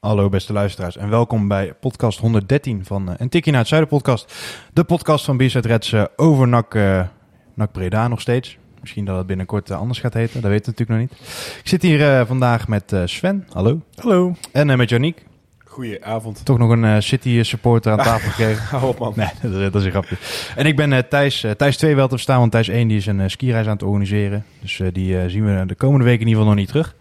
Hallo beste luisteraars en welkom bij podcast 113 van uh, Een Tikkie naar het Zuiden podcast. De podcast van Bizet Reds uh, over NAC, uh, NAC Breda nog steeds. Misschien dat het binnenkort anders gaat heten, dat weten we natuurlijk nog niet. Ik zit hier vandaag met Sven, hallo. Hallo. En met Janiek. Goedenavond. Toch nog een City supporter aan tafel gekregen. Hou op man. Nee, dat, is, dat is een grapje. En ik ben Thijs, Thijs 2 wel te verstaan, want Thijs 1 die is een skireis aan het organiseren. Dus die zien we de komende weken in ieder geval nog niet terug.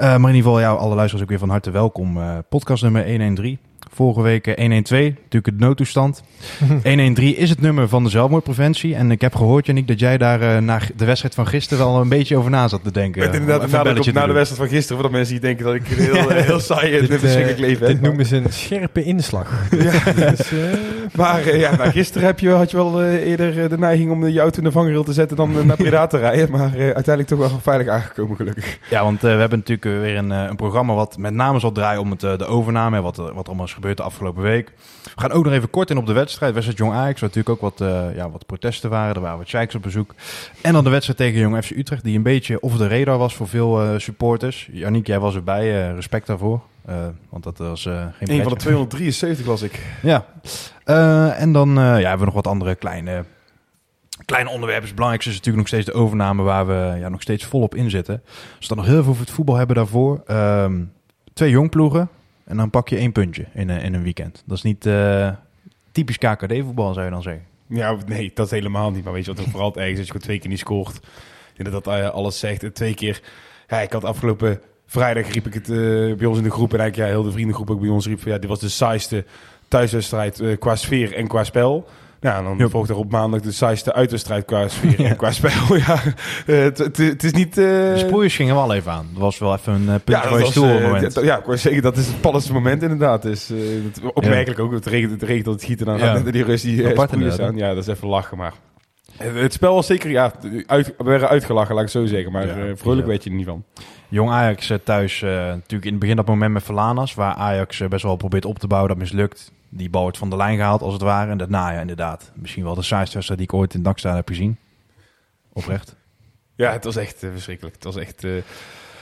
Uh, maar in ieder geval, ja, alle luisteraars ook weer van harte welkom. Uh, podcast nummer 113. Vorige week 112, natuurlijk het noodtoestand. 113 is het nummer van de zelfmoordpreventie. En ik heb gehoord, Janik, dat jij daar uh, na de wedstrijd van gisteren wel een beetje over na zat te denken. Ik inderdaad, na, de, na de wedstrijd van gisteren, voor de mensen die denken dat ik heel, heel saai en verschrikkelijk leven heb. Dit noemen ze een scherpe inslag. ja, dus, maar ja, nou, gisteren heb je, had je wel eerder de neiging om je auto in de vangrail te zetten dan naar Breda te rijden. Maar uiteindelijk toch wel veilig aangekomen, gelukkig. Ja, want we hebben natuurlijk weer een, een programma wat met name zal draaien om het, de overname. Wat, wat allemaal is gebeurd de afgelopen week. We gaan ook nog even kort in op de wedstrijd. Wedstrijd Jong Ajax, waar natuurlijk ook wat, uh, ja, wat protesten waren. Er waren wat sheiks op bezoek. En dan de wedstrijd tegen Jong FC Utrecht, die een beetje over de radar was voor veel uh, supporters. Janiek, jij was erbij. Uh, respect daarvoor. want dat was geen Een van de 273 was ik. Ja. en dan ja, hebben we nog wat andere kleine kleine onderwerpen. Het belangrijkste is natuurlijk nog steeds de overname waar we ja, nog steeds volop in zitten. Dus dan nog heel veel voor het voetbal hebben daarvoor. Um, twee jongploegen. En dan pak je één puntje in, in een weekend. Dat is niet uh, typisch KKD-voetbal, zou je dan zeggen. Ja, nee, dat is helemaal niet. Maar weet je wat vooral het ergens is als je twee keer niet scoort. En dat dat alles zegt. Twee keer... Ja, ik had afgelopen vrijdag riep ik het uh, bij ons in de groep. En eigenlijk ja, heel de vriendengroep ook bij ons riep van... Ja, dit was de saaiste thuiswedstrijd qua sfeer en qua spel. Ja, dan yep. volgt er op maandag de saaiste uitwedstrijd qua sfeer en qua spel. ja, het is niet... Uh... De sproeiers gingen wel even aan. Dat was wel even een uh, ja, stoel uh, moment. Ja, ik zeker, dat is het spannendste moment inderdaad. Dus, het, opmerkelijk ja. ook, het regent, het regent, het gieten. Ja. die rust die sproeiers aan. Ja, dat is even lachen, maar... Het spel was zeker, ja, uit, we werden uitgelachen, laat ik het zo zeggen. Maar ja, vrolijk weet je er niet van. Jong Ajax thuis, natuurlijk in het begin dat moment met Verlanas, waar Ajax best wel probeert op te bouwen, dat mislukt die bal van de lijn gehaald als het ware. En dat ja, inderdaad. Misschien wel de saaiste wedstrijd die ik ooit in Dakstaan heb gezien. Oprecht. Ja, het was echt uh, verschrikkelijk. Het was echt... Uh,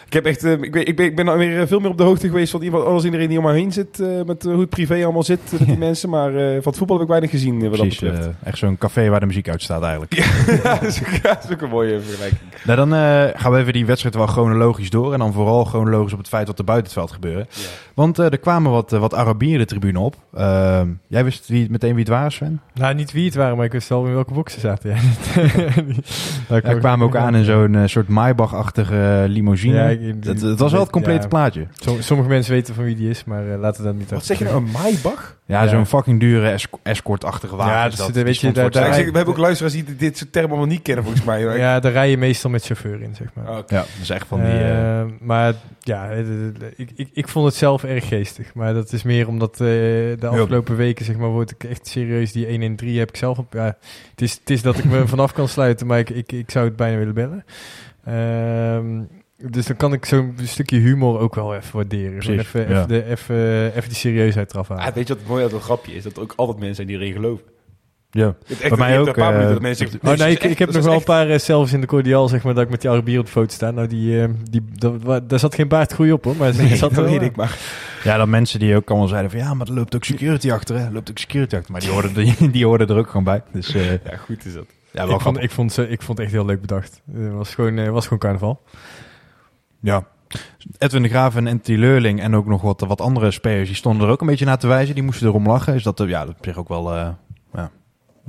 ik, heb echt, uh, ik, ben, ik, ben, ik ben weer veel meer op de hoogte geweest van iemand, alles iedereen die om me heen zit. met hoe het privé allemaal zit met die mensen. Maar van het voetbal heb ik weinig gezien wat Precies, dat betreft. echt zo'n café waar de muziek uitstaat eigenlijk. ja, dat is, ook, dat is ook een mooie vergelijking. Nou, dan gaan we even die wedstrijd wel chronologisch door. En dan vooral chronologisch op het feit wat er buiten het veld gebeurde. Ja. Want uh, er kwamen wat, uh, wat Arabieren de tribune op. Uh, jij wist wie, meteen wie het waren, Sven? Nou, niet wie het waren, maar ik wist wel in welke boxen zaten. Ja. Daar ja, kwamen ook aan in zo'n soort Maybach-achtige limousine. Ja, het, het, was wel het complete ja, plaatje. Sommige mensen weten van wie die is, maar laten we dat niet Wat zeg je nou, een Maybach? Ja, zo'n fucking dure esc escortachtige wagen. Ja, dat, dat, weet je, daar, daar, we hebben ook luisteraars die dit soort termen allemaal niet kennen, volgens mij. ja, daar rij je meestal met chauffeur in, zeg maar. Oh, okay. Ja, dat is echt van die... maar ja, ik, ik, ik vond het zelf erg geestig. Maar dat is meer omdat uh, de afgelopen weken, zeg maar, word ik echt serieus. Die 1 in 3 heb ik zelf op. Ja, het, is, het is dat ik me vanaf kan sluiten, maar ik, ik, ik zou het bijna willen bellen. Um, dus dan kan ik zo'n stukje humor ook wel even waarderen. Precies, even, ja. even, de, even, even die serieusheid eraf halen. Ja, weet je wat het mooie aan dat grapje is? Dat er ook altijd mensen zijn die erin geloven. Ja, bij mij ook. Uh, nee, oh, nee, ik, ik heb nog wel een paar uh, zelfs in de cordial, zeg maar, dat ik met die Arabier op de foto sta. Nou, die, uh, die, dat, daar zat geen baardgroei op, hoor. Maar nee, zat dat weet ik maar. Ja, dan mensen die ook allemaal zeiden van, ja, maar er loopt ook security achter, hè. Er loopt ook security achter. Maar die hoorden, die, die hoorden er ook gewoon bij. Dus, ja, goed is dat. Ja, wel ik, vond, ik, vond, ik vond het echt heel leuk bedacht. Het was gewoon, was gewoon carnaval. Ja, Edwin de Graaf en Antti Leurling en ook nog wat, wat andere spelers, die stonden er ook een beetje naar te wijzen. Die moesten erom lachen. Is dat, ja, dat op zich ook wel, uh, ja,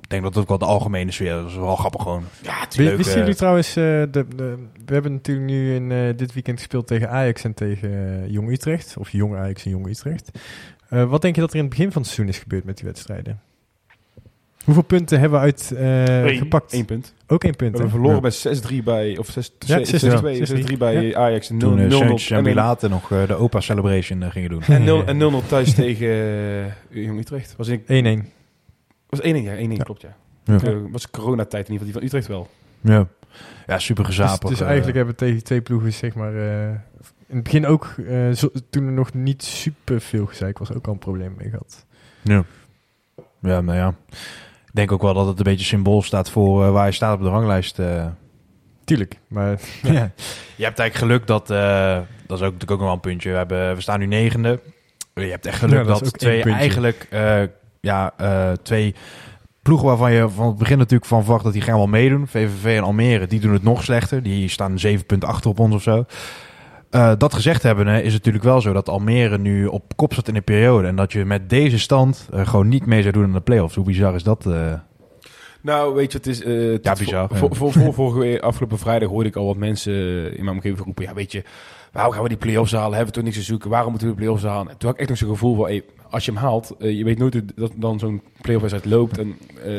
ik denk dat het ook wel de algemene sfeer dat is. wel grappig gewoon. Ja, het is leuk. Wisten jullie trouwens, uh, de, de, we hebben natuurlijk nu in uh, dit weekend gespeeld tegen Ajax en tegen uh, Jong Utrecht. Of Jong Ajax en Jong Utrecht. wat denk je dat er in het begin van het seizoen is gebeurd met die wedstrijden? Hoeveel punten hebben we uit eh, Eén- gepakt? één punt. Ook één We punt. hebben hè? verloren met 6-3 bij, of 6 Ja, 6-2, 6-3. 6-3 bij Ajax en 0-0 Toen uh, 0-0 Sanchez en en Bilate nog eh, de Opa Celebration eh, gingen doen. en 0 en 0-0 thuis tegen uh, Jong Utrecht. Was in 1-1. was 1-1, ja, 1-1 klopt ja. Ja. Uh, was coronatijd in ieder geval, die van Utrecht wel. Ja, ja super Dus, gezapig. dus eh. eigenlijk hebben we tegen die twee ploegen, zeg maar... eh, in het begin ook, eh, zo- toen er nog niet super veel gezeik was, ook al een probleem mee gehad. Ja. ja, nou ja. Ik denk ook wel dat het een beetje symbool staat voor eh, waar je staat op de ranglijst. eh. Tuurlijk, maar Ja. Je hebt eigenlijk geluk dat, eh, dat is ook natuurlijk ook nog wel een puntje. We, hebben, we staan nu negende. Je hebt echt geluk Ja, dat twee eigenlijk, ja, twee ploegen waarvan je van het begin natuurlijk van verwacht dat die gaan wel meedoen. VVV en Almere, die doen het nog slechter. Die staan 7 punten achter op ons of zo. Eh, dat gezegd hebben, hè, is het natuurlijk wel zo dat Almere nu op kop zat in de periode. En dat je met deze stand eh, gewoon niet mee zou doen aan de play-offs. Hoe bizar is dat? eh? Nou, weet je, het is... eh, Ja, bizar, Voor, voor, afgelopen vrijdag hoorde ik al wat mensen in mijn omgeving roepen. Ja, weet je, waarom gaan we die play-offs halen? Hebben we toch niks te zoeken? Waarom moeten we de play-offs halen? En toen had ik echt nog zo'n gevoel van, hey, als je hem haalt, eh, je weet nooit hoe dat dan zo'n play-off wedstrijd loopt. En, eh,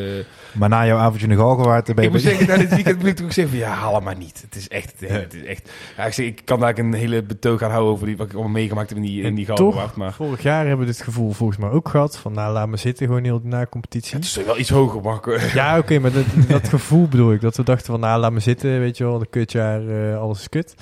Maar na jouw avondje in de Galgenwaard eh, ben je... ik moet zeggen, na dit weekend moet ik toch zeggen van, ja, haal hem maar niet. Het is echt, het is echt... Ja, ik, zeg, ik kan daar een hele betoog gaan houden over die, wat ik allemaal meegemaakt heb in die, in die Galgenwaard. Maar vorig jaar hebben we dit gevoel volgens mij ook gehad. Van nou, laat me zitten gewoon heel na competitie. het is wel iets hoger, Marco. Ja, oké, maar dat, dat gevoel bedoel ik. Dat we dachten van, nou, laat me zitten, weet je wel. Een kutjaar, eh, alles is kut.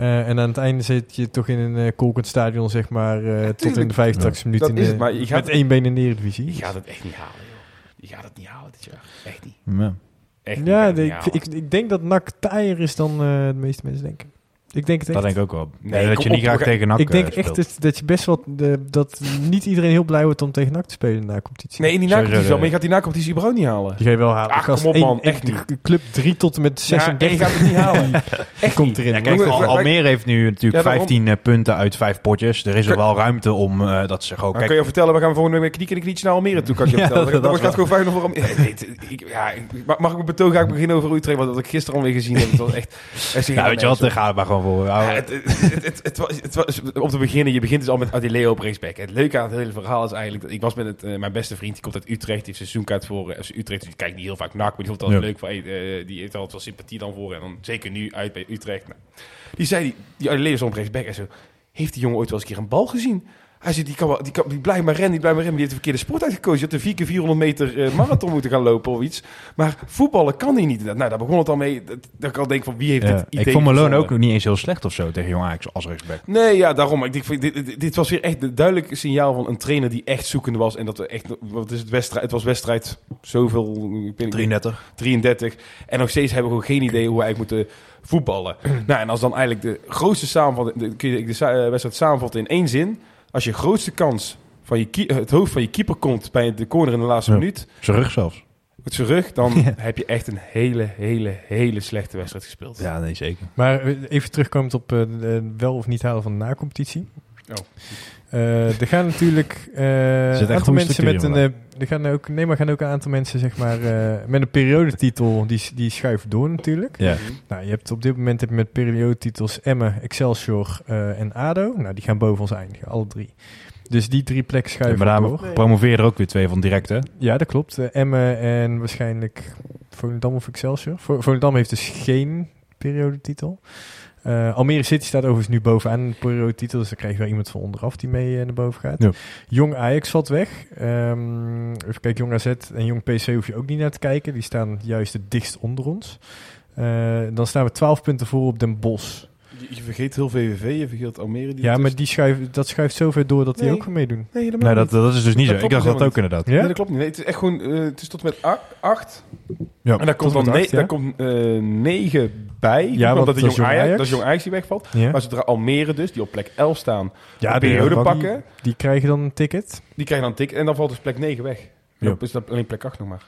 Eh, en aan het einde zit je toch in een kolkend stadion, zeg maar, eh, tot in de 85 minuten. Dat in is de- het, maar je gaat- met één been in de Eredivisie. Je gaat het echt niet halen, joh. Je gaat het niet halen dit jaar. Echt niet. Ja. Echt niet. Ja, ik, ik, ik denk dat NAC taaier is dan eh, de meeste mensen denken. Ik denk het echt. Dat denk ik ook wel. Nee, Nee, dat je niet op, graag gaan- tegen NAC ik denk eh, echt dat, dat je best wel... De, dat niet iedereen heel blij wordt om tegen NAC te spelen na competitie. Nee, in die nacompetitie wel, de- maar je gaat die nacompetitie überhaupt niet halen. Die ga je wel halen. Ach, kom op, man, één- echt niet. Club 3 tot en met Ja, en 36 je gaat het niet halen. Echt komt erin. Ja, kijk, Al- Almere heeft nu natuurlijk Ja, daarom. 15 punten uit 5 potjes. Er is er wel ruimte om eh, dat ze gewoon... Kijk, kan je vertellen, we gaan volgende week met kniek en een knietje naar Almere toe, kan ik je Ja, vertellen. dat- Dan dat gaat het gewoon vijf ik- ja, ik- mag- ik mijn betoog eigenlijk beginnen over Utrecht, want dat ik gisteren alweer gezien heb. Het was echt... ja, weet je wat, gaat het maar gewoon voor. Ja, Ja, het, het, het, was, het was om te beginnen, je begint dus al met Adileo op rechtsback. Het leuke aan het hele verhaal is eigenlijk, dat ik was met het, eh, mijn beste vriend, die komt uit Utrecht, die heeft seizoenkaart voor eh, FC Utrecht, dus die kijkt niet heel vaak naar, maar die vond het altijd leuk, van, hey, eh, die heeft altijd wel sympathie dan voor en dan zeker nu uit bij Utrecht. Nou, die zei, die, die Adileo is op rechtsback en zo, heeft die jongen ooit wel eens een keer een bal gezien? Hij zei, die, kan wel, die, kan, die blijft maar rennen, die blijft maar rennen. Die heeft de verkeerde sport uitgekozen. Je had een 4 keer 400 meter eh, marathon moeten gaan lopen of iets. Maar voetballen kan hij niet. Nou, daar begon het al mee. Dat, dat ik al denk van, wie heeft ja. dit idee Ik vond Malone ook niet eens heel slecht of zo tegen Jong Ajax als rechtsback. Nee, ja, daarom. Ik denk, dit, dit, was weer echt een duidelijk signaal van een trainer die echt zoekende was. En dat we echt, wat is het wedstrijd? Het was wedstrijd zoveel, ik niet, 33. 33. En nog steeds hebben we gewoon geen idee hoe we eigenlijk moeten voetballen. nou, en als dan eigenlijk de grootste samenvatting, de, kun je de sa- eh, wedstrijd samenvatten in één zin. Als je grootste kans van je het hoofd van je keeper komt bij de corner in de laatste Ja. minuut, Zijn rug zelfs. met zijn rug, dan Ja. heb je echt een hele, hele, hele slechte wedstrijd gespeeld. Ja, nee, zeker. Maar eh, even terugkomend op eh, de wel of niet halen van de na-competitie. Oh. Eh, er gaan natuurlijk eh, echt een aantal mensen met een... er gaan ook, nee, maar gaan ook een aantal mensen zeg maar, eh, met een periodetitel, die, die schuiven door natuurlijk. Ja. Nou, je hebt op dit moment heb je met periodetitels Emmen, Excelsior eh, en ADO. Nou, die gaan boven ons eindigen, alle drie. Dus die drie plekken schuiven maar door. daar er ook weer twee van direct, hè? Ja, dat klopt. Emmen en waarschijnlijk Volendam of Excelsior. Vo- Volendam heeft dus geen periodetitel. Eh, Almere City staat overigens nu bovenaan de periodetitel. Dus dan krijg je wel iemand van onderaf die mee eh, naar boven gaat. Ja. Jong Ajax valt weg. Ehm, even kijken, Jong AZ en Jong PC hoef je ook niet naar te kijken. Die staan juist het dichtst onder ons. Eh, dan staan we 12 punten voor op Den Bosch. Je, vergeet heel VVV, je vergeet Almere. Die Ja, maar die schuift, dat schuift zo ver door dat die ook gaan meedoen. Nee, helemaal Nee, niet. dat, dat is dus niet Dat zo. Ik dacht dat ook inderdaad. Ja? Nee, dat klopt niet. Nee, het is echt gewoon, eh, het is tot met a- acht. Ja. En daar komt dan met ne- acht, ja. daar komt eh, negen bij. Ja, want dat is Jong Ajax, Ajax. dat is Jong Ajax die wegvalt. Ja, Maar zodra Almere dus, die op plek 11 staan, ja een periode die, pakken, die krijgen dan een ticket. die krijgen dan een tik. En dan valt dus plek 9 weg. Ja. Is dat alleen plek 8 nog maar.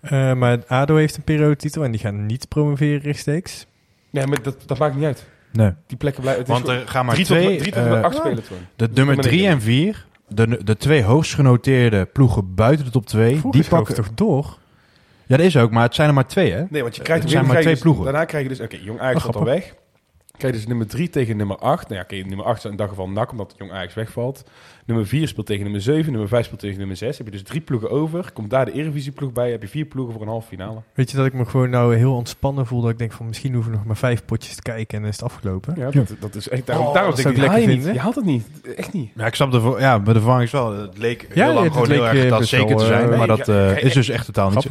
Eh, maar ADO heeft een periodetitel en die gaan niet promoveren rechtstreeks. Nee, maar dat, dat maakt niet uit. Nee. Die plekken blijven... Want er gaan maar drie tot, twee... drie tot en met eh, acht spelen de nummer Maar 3 nee. en 4, de, de twee hoogst genoteerde ploegen buiten de top 2, Vroeger die pakken... toch door? Ja, dat is ook, maar het zijn er maar twee, hè? Nee, want je krijgt er zijn maar twee moment- ploegen. Daarna krijg je dus... Oké, Jong Ajax Oh, valt dan grappig. weg. Kijk, dus nummer 3 tegen nummer 8. Nou ja, oké, nummer 8 is in dat geval NAC, omdat Jong Ajax wegvalt. Nummer 4 speelt tegen nummer 7. Nummer 5 speelt tegen nummer 6. Heb je dus drie ploegen over. Komt daar de Eredivisie-ploeg bij. Heb je vier ploegen voor een halve finale. Weet je dat ik me gewoon nou heel ontspannen voel? Dat ik denk van misschien hoeven we nog maar vijf potjes te kijken en dan is het afgelopen. Ja, dat, dat is echt... Daarom, Oh, daarom dat denk ik, haal je lekker niet. Je haalt het niet. Echt niet. Ja, ik snap de, ja, bij de vervanging wel. Het leek Ja, heel lang het gewoon heel eh, erg dat best zeker te zijn. eh, maar dat eh, ja, is dus echt totaal niet zo.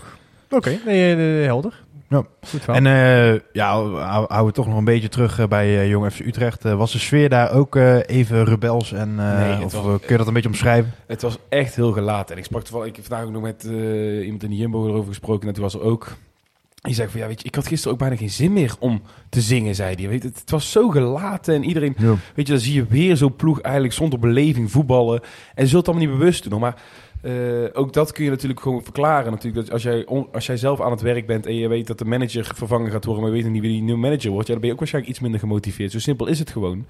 Oké, nee, eh, eh, helder. Ja. Goed. En eh, ja, hou- houden we toch nog een beetje terug eh, bij eh, Jong FC Utrecht. Was de sfeer daar ook eh, even rebels? En, eh, Nee, of was- kun je dat een beetje omschrijven? Het was echt heel gelaten. En ik sprak toevallig, ik heb vandaag ook nog met eh, iemand in de Jumbo erover gesproken. En toen was er ook. Die zei van ja, weet je, ik had gisteren ook bijna geen zin meer om te zingen, zei hij. Weet je, het, het was zo gelaten en iedereen, weet je, dan zie je weer zo'n ploeg eigenlijk zonder beleving voetballen. En je zult het allemaal niet bewust doen, maar eh, ook dat kun je natuurlijk gewoon verklaren. Natuurlijk, dat als jij, als jij zelf aan het werk bent en je weet dat de manager vervangen gaat worden, maar je weet niet wie die nieuwe manager wordt, ja, dan ben je ook waarschijnlijk iets minder gemotiveerd. Zo simpel is het gewoon.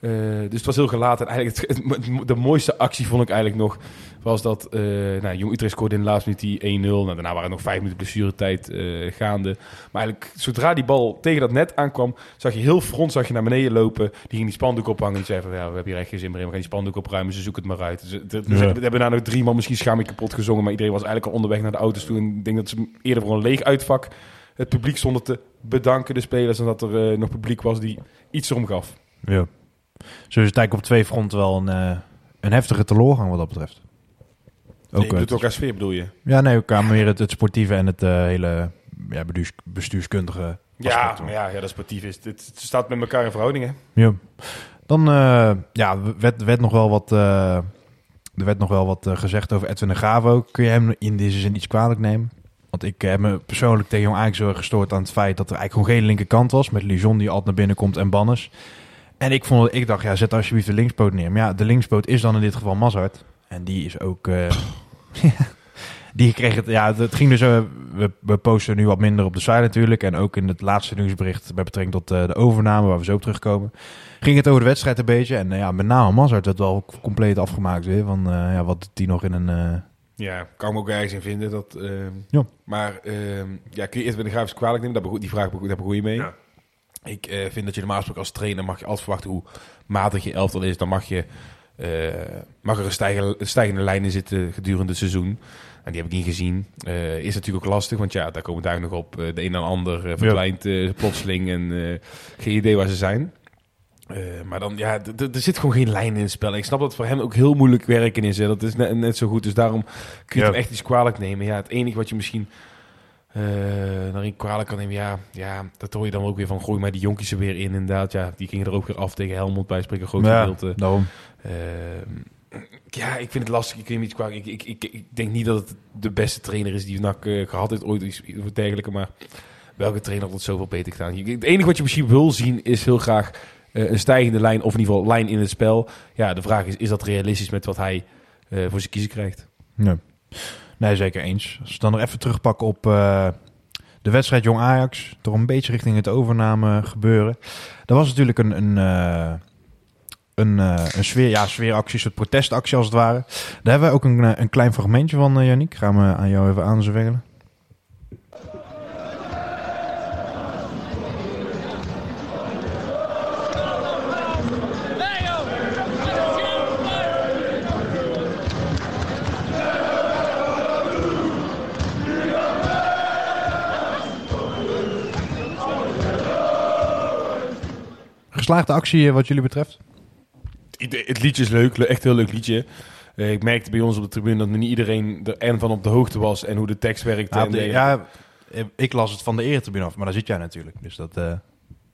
Eh, dus het was heel gelaten. En eigenlijk het, het- de mooiste actie vond ik eigenlijk nog was dat eh nou, Jong Utrecht scoorde in de laatste minuut die 1-0. Nou, daarna waren er nog vijf minuten blessuretijd eh gaande. Maar eigenlijk zodra die bal tegen dat net aankwam, zag je heel front zag je naar beneden lopen. Die ging die spandoek ophangen. Die zei van ja, we hebben hier echt geen zin meer in. We gaan die spandoek opruimen. Ze zoeken het maar uit. Dus, de- Ja. we hebben daar nog drie man misschien schaam ik kapot gezongen. Maar iedereen was eigenlijk al onderweg naar de auto's toe. En ik denk dat ze eerder voor een leeg uitvak het publiek stonden te bedanken, de spelers. En dat er nog publiek was die iets erom gaf. Ja. Zo is het eigenlijk op twee fronten wel een, eh, een heftige teleurgang wat dat betreft. Ook, je eh, doet ook als sfeer bedoel je? ja, nee, ook meer het, het sportieve en het eh, hele ja, bestuurs, bestuurskundige Ja, ja, ja, dat sportief is. Het, het staat met elkaar in verhouding, hè? Ja. Dan eh, ja, werd, werd nog wel wat, eh, er werd nog wel wat eh, gezegd over Edwin de Gravo. Kun je hem in deze zin iets kwalijk nemen? Want ik heb me persoonlijk tegen Ajax heel erg gestoord aan het feit dat er eigenlijk gewoon geen linkerkant was. Met Lijon die altijd naar binnen komt en Bannes. En ik, vond, ik dacht, ja, zet alsjeblieft de linkspoot neer. Maar ja, de linkspoot is dan in dit geval Mazart. En die is ook... eh, die kreeg het... Ja, het ging dus... eh, we, we posten nu wat minder op de site natuurlijk. En ook in het laatste nieuwsbericht bij betrekking tot eh, de overname, waar we zo op terugkomen. Ging het over de wedstrijd een beetje. En ja, met name Mazart werd wel compleet afgemaakt weer. Van eh, ja, wat doet die nog in een... eh, Ja, kan me ook ergens in vinden. Dat, ehm, Ja. Maar ehm, ja, kun je eerst bij de grafisch kwalijk nemen? Begon, die vraag daar begon je mee. Ja. Ik eh, vind dat je normaal gesproken als trainer mag je altijd verwachten hoe matig je elftal is. Dan mag, je, eh, mag er een stijgende, stijgende lijn in zitten gedurende het seizoen. En die heb ik niet gezien. Eh, is natuurlijk ook lastig, want ja, daar komen daar nog op. De een en ander verdwijnt plotseling en geen idee waar ze zijn. Maar dan, ja, er zit gewoon geen lijn in het spel. Ik snap dat voor hem ook heel moeilijk werken is. Hè. Dat is net, net zo goed. Dus daarom kun je Ja. hem echt iets kwalijk nemen. Ja, het enige wat je misschien kwalijk kan nemen, ja, ja, dat hoor je dan ook weer van. Gooi maar die jonkies er weer in, inderdaad. Ja, die gingen er ook weer af tegen Helmond bij spreken groot ja, gedeelte. daarom. Ehm, ja, ik vind het lastig. Ik, niet kwalijk. Ik, ik, ik, ik denk niet dat het de beste trainer is die NAC eh, gehad heeft ooit iets dergelijke. Maar welke trainer had het zoveel beter gedaan? Het enige wat je misschien wil zien is heel graag eh, een stijgende lijn. Of in ieder geval lijn in het spel. Ja, de vraag is, is dat realistisch met wat hij eh, voor zijn kiezen krijgt? Ja. Nee, zeker eens. Als we dan nog even terugpakken op eh, de wedstrijd Jong Ajax. Toch een beetje richting het overname gebeuren. Er was natuurlijk een, een, eh, een, eh, een sfeer, ja, sfeeractie, soort protestactie als het ware. Daar hebben we ook een, een klein fragmentje van, Yannick. Gaan we aan jou even aanzwengelen. Geslaagde actie eh, wat jullie betreft? Het, liedje is leuk, le- echt een heel leuk liedje. Eh, ik merkte bij ons op de tribune dat niet iedereen er en van op de hoogte was en hoe de tekst werkte. Ja, en de- dergelijke. ja, eh, ik las het van de eretribune af, maar daar zit jij natuurlijk. Dus dat...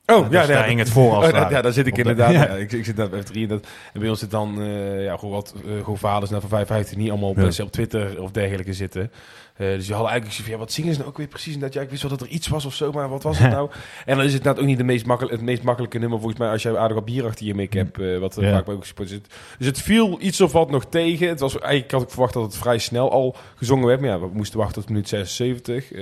Oh, dus ja, daar hing het voor als Oh, ja, daar zit ik Op de- inderdaad. ja. Ik, ik zit daar bij F3 en, dat, en bij ons zit dan eh, ja, gewoon wat eh, gewoon vaders naar van 55 niet allemaal op, Ja. op Twitter of dergelijke zitten. Eh, dus die hadden eigenlijk zoiets van, ja, wat zingen ze nou ook weer precies? En dat, ja, ik wist wel dat er iets was of zo, maar wat was het nou? en dan is het nou ook niet de meest makkelijk, het meest makkelijke nummer volgens mij als je aardig wat bier achter je make hebt, wat Ja. vaak bij ook supporters zit. Dus het viel iets of wat nog tegen. Het was, eigenlijk had ik verwacht dat het vrij snel al gezongen werd, maar ja, we moesten wachten tot minuut 76.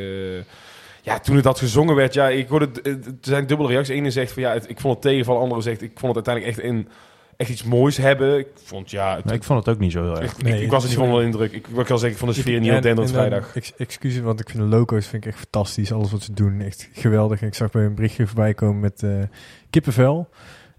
Eh, ja, toen het dat gezongen werd, ja, ik hoorde, het er zijn dubbele reacties. Ene zegt van ja, het- ik vond het tegenval, andere zegt ik vond het uiteindelijk echt een, echt iets moois hebben. Ik vond, ja... het- Nee, ik vond het ook niet zo heel erg. ik, Nee, ik, ik was er niet van onder de indruk. Ik, ik kan zeggen, ik vond de sfeer niet heel denderend eh, vrijdag. ex- excuses, want ik vind de logo's vind ik echt fantastisch. Alles wat ze doen, echt geweldig. En ik zag bij een berichtje voorbij komen met eh, kippenvel.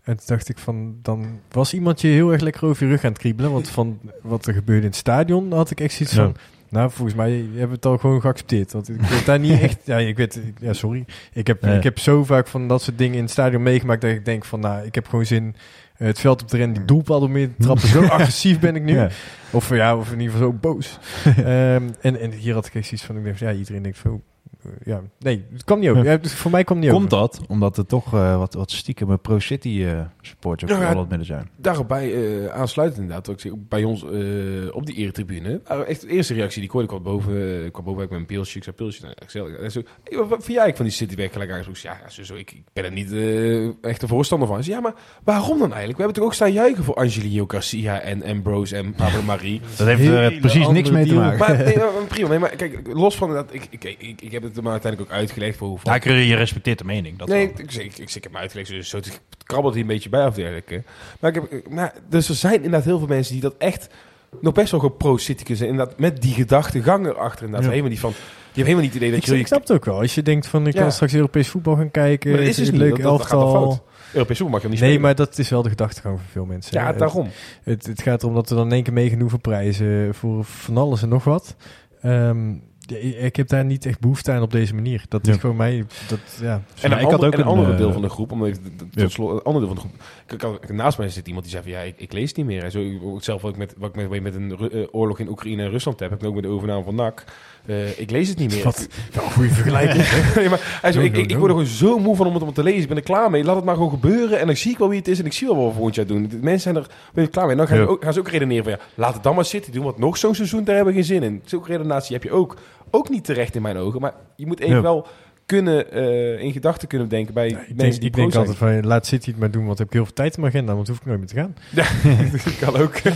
En toen dacht ik van, dan was iemand je heel erg lekker over je rug aan het kriebelen. Want van wat er gebeurde in het stadion, had ik echt zoiets Ja. van... Nou, volgens mij hebben we het al gewoon geaccepteerd. Want ik weet daar niet echt... Ja, ik weet... Ja, sorry. Ik heb, Nee. ik heb zo vaak van dat soort dingen in het stadion meegemaakt... dat ik denk van, nou, ik heb gewoon zin... eh, het veld op te rennen, die doelpadden meer te trappen. Zo agressief ben ik nu. Ja. Of, ja, of in ieder geval zo boos. Ehm, en, en hier had ik echt zoiets van, ik denk, van, ja, iedereen denkt van, ja, nee, het kwam niet over. Ja. Ja, dus voor mij kwam niet Komt over. dat omdat er toch eh, wat, wat stiekem Pro City eh supporters ook Ja, wat midden zijn? Daarbij eh aansluitend inderdaad, ik zeg, bij ons eh, op die eretribune. waren echt de eerste reactie die ik hoorde, ik kwam boven, eh, ik kwam boven met een pilsje, ik zei pilsje, nou. En zo, hey, wat, wat vind jij van die Citywerk gelijk aan? Ik zei, Ja, zo, zo, ik, ik ben er niet eh, echt een voorstander van. Zei, ja, maar waarom dan eigenlijk? We hebben toch ook staan juichen voor Angelino Garcia en Ambrose en Pablo Marie. Dat heeft er precies niks mee te maken. maar nee, maar prima, nee, maar kijk, los van dat, ik, ik, ik, ik heb het maar uiteindelijk ook uitgelegd voor hoe Ja, ik- je respecteert de mening. Dat nee, ik, ik, ik, ik heb hem uitgelegd, dus zo het krabbelt hij een beetje bij of dergelijke. Maar, ik heb, maar dus er zijn inderdaad heel veel mensen die dat echt nog best wel gewoon pro-city kunnen zijn. Inderdaad, met die gedachtegang erachter inderdaad. Ja. Helemaal niet van, je hebt helemaal niet het idee dat Ik, je... ik snap het ook wel. Als je denkt van, ik Ja. kan straks Europees voetbal gaan kijken. Maar dat is dus een niet, leuk dat- dat elftal. Europees voetbal mag je niet Nee, spelen. maar dat is wel de gedachtegang van veel mensen. Ja. Het- daarom. Het, het gaat erom dat we dan in één keer meegaan hoeveel prijzen voor van alles en nog wat. Ehm, ik heb daar niet echt behoefte aan op deze manier. Dat is Ja. gewoon mij. Dat, ja. En ik had ander, ook en een een, andere eh, deel van de groep, om even tot Ja. slot, een ander deel van de groep. Naast mij zit iemand die zei van ja, ik, ik lees niet meer. En zo, ik- zelf wat ik met, wat ik met, met een eh, oorlog in Oekraïne en Rusland heb, heb ik ook met de overname van NAC. Eh, ik lees het niet meer. Wat wel een goede vergelijking. maar hij zei, No, ik, no, ik, no. word er gewoon zo moe van om het, om het te lezen. Ik ben er klaar mee. Laat het maar gewoon gebeuren. En dan zie ik wel wie het is. En ik zie wel wat we volgend jaar doen. De mensen zijn er ben ik klaar mee. En dan gaan, Ja. ook, gaan ze ook redeneren van ja, laat het dan maar zitten. Doen, want nog zo'n seizoen, daar hebben we geen zin in. Zulke redenatie heb je ook. Ook niet terecht in mijn ogen. Maar je moet even Ja. Kunnen, eh, in gedachten kunnen denken bij ik mensen denk, die ik denk zijn. altijd van, laat City het maar doen, want heb ik heel veel tijd in mijn agenda, want hoef ik nooit meer te gaan. Dat kan ook.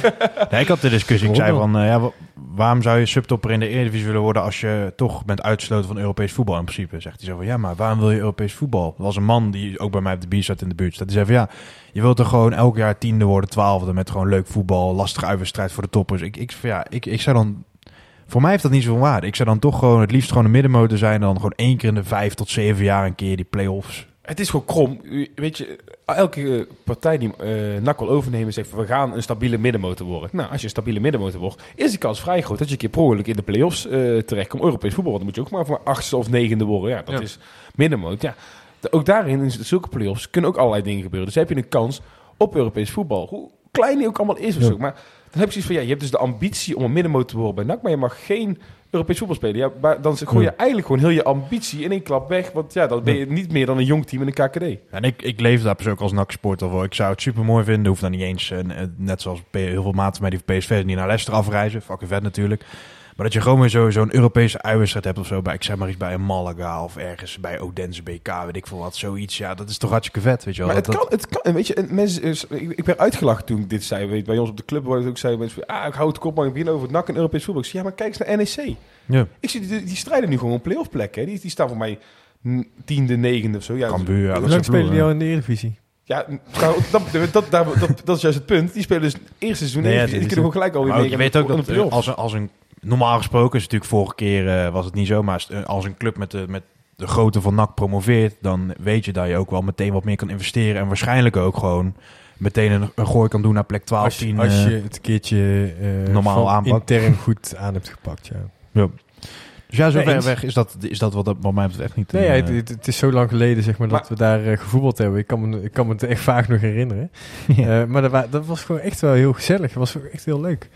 Ja, ik had de discussie. Ik zei van, eh, ja, wa- waarom zou je subtopper in de Eredivisie willen worden als je toch bent uitgesloten van Europees voetbal in principe? Zegt hij zo van, ja, maar waarom wil je Europees voetbal? Er was een man die ook bij mij op de bier zat in de buurt. staat. Die zei van, ja, je wilt er gewoon elk jaar tiende worden, twaalfde met gewoon leuk voetbal, lastige uitwedstrijd voor de toppers. Ik, ik, van, ja, ik, ik zou dan, voor mij heeft dat niet zoveel waarde. Ik zou dan toch gewoon het liefst gewoon een middenmotor zijn en dan gewoon één keer in de vijf tot zeven jaar een keer die play-offs. Het is gewoon krom. Weet je, elke eh, partij die eh NAC wil overnemen zegt we gaan een stabiele middenmotor worden. Nou, als je een stabiele middenmotor wordt, is de kans vrij groot dat je een keer per ongeluk in de play-offs eh terechtkomt. Europees voetbal, dan moet je ook maar voor achtste of negende worden. Ja, dat Ja. is middenmotor. Ja, ook daarin, in zulke play-offs, kunnen ook allerlei dingen gebeuren. Dus heb je een kans op Europees voetbal. Hoe klein die ook allemaal is of Ja. zo. Maar dan heb je zoiets van, ja, je hebt dus de ambitie om een middenmotor te worden bij NAC, maar je mag geen Europees voetbal spelen. Ja, maar dan gooi je eigenlijk gewoon heel je ambitie in één klap weg. Want ja, dan ben je niet meer dan een jong team in de KKD. En ik, ik leef daar persoonlijk als NAC-supporter voor. Ik zou het super mooi vinden. Hoeft dan niet eens, eh, net zoals heel veel maten mij die PSV die naar Leicester afreizen. Fucking vet natuurlijk. Maar dat je gewoon weer zo- zo'n Europese uitwedstrijd hebt of zo. Bij, ik zeg maar iets bij een Malaga of ergens bij Odense BK, weet ik veel wat. Zoiets. Ja, dat is toch hartstikke vet, weet je wel. Maar het Dat- kan, het kan. En weet je, en mensen, is- ik, ik ben uitgelachen toen ik dit zei. Weet, je, bij ons op de club waar ik ook zei, mensen, ah, ik hou het kop, maar ik begin over het NAC en Europees voetbal. Ik zei, ja, maar kijk eens naar NEC. Ja, Ik zie die, die strijden nu gewoon een play-off plek. Hè. Die, die staan voor mij tiende, negende of zo. Ja, Cambuur, ja, dat lang een spelen die al in de Eredivisie? ja nou, dat, dat, dat, dat, dat is juist het punt. Die spelen dus het eerste seizoen. Nee, ja, die kunnen gewoon gelijk alweer mee. je weet ook dat als een, als een... Normaal gesproken is het natuurlijk vorige keer eh, was het niet zo. Maar als, eh, als een club met de, met de grootte van NAC promoveert... dan weet je dat je ook wel meteen wat meer kan investeren. En waarschijnlijk ook gewoon meteen een, een gooi kan doen naar plek 12, Als, je- 10. als eh, je het een keertje eh, normaal aanpakt. intern goed aan hebt gepakt, ja. Ja. Dus ja, zo Nee, ver weg is dat, is dat wat, wat mij betreft echt niet. Nee, een, ja, eh, het, het- het is zo lang geleden zeg maar, dat we daar eh, gevoetbald hebben. Ik kan, me, ik kan me het echt vaak nog herinneren. Eh, maar dat, dat was gewoon echt wel heel gezellig. Dat was ook echt heel leuk.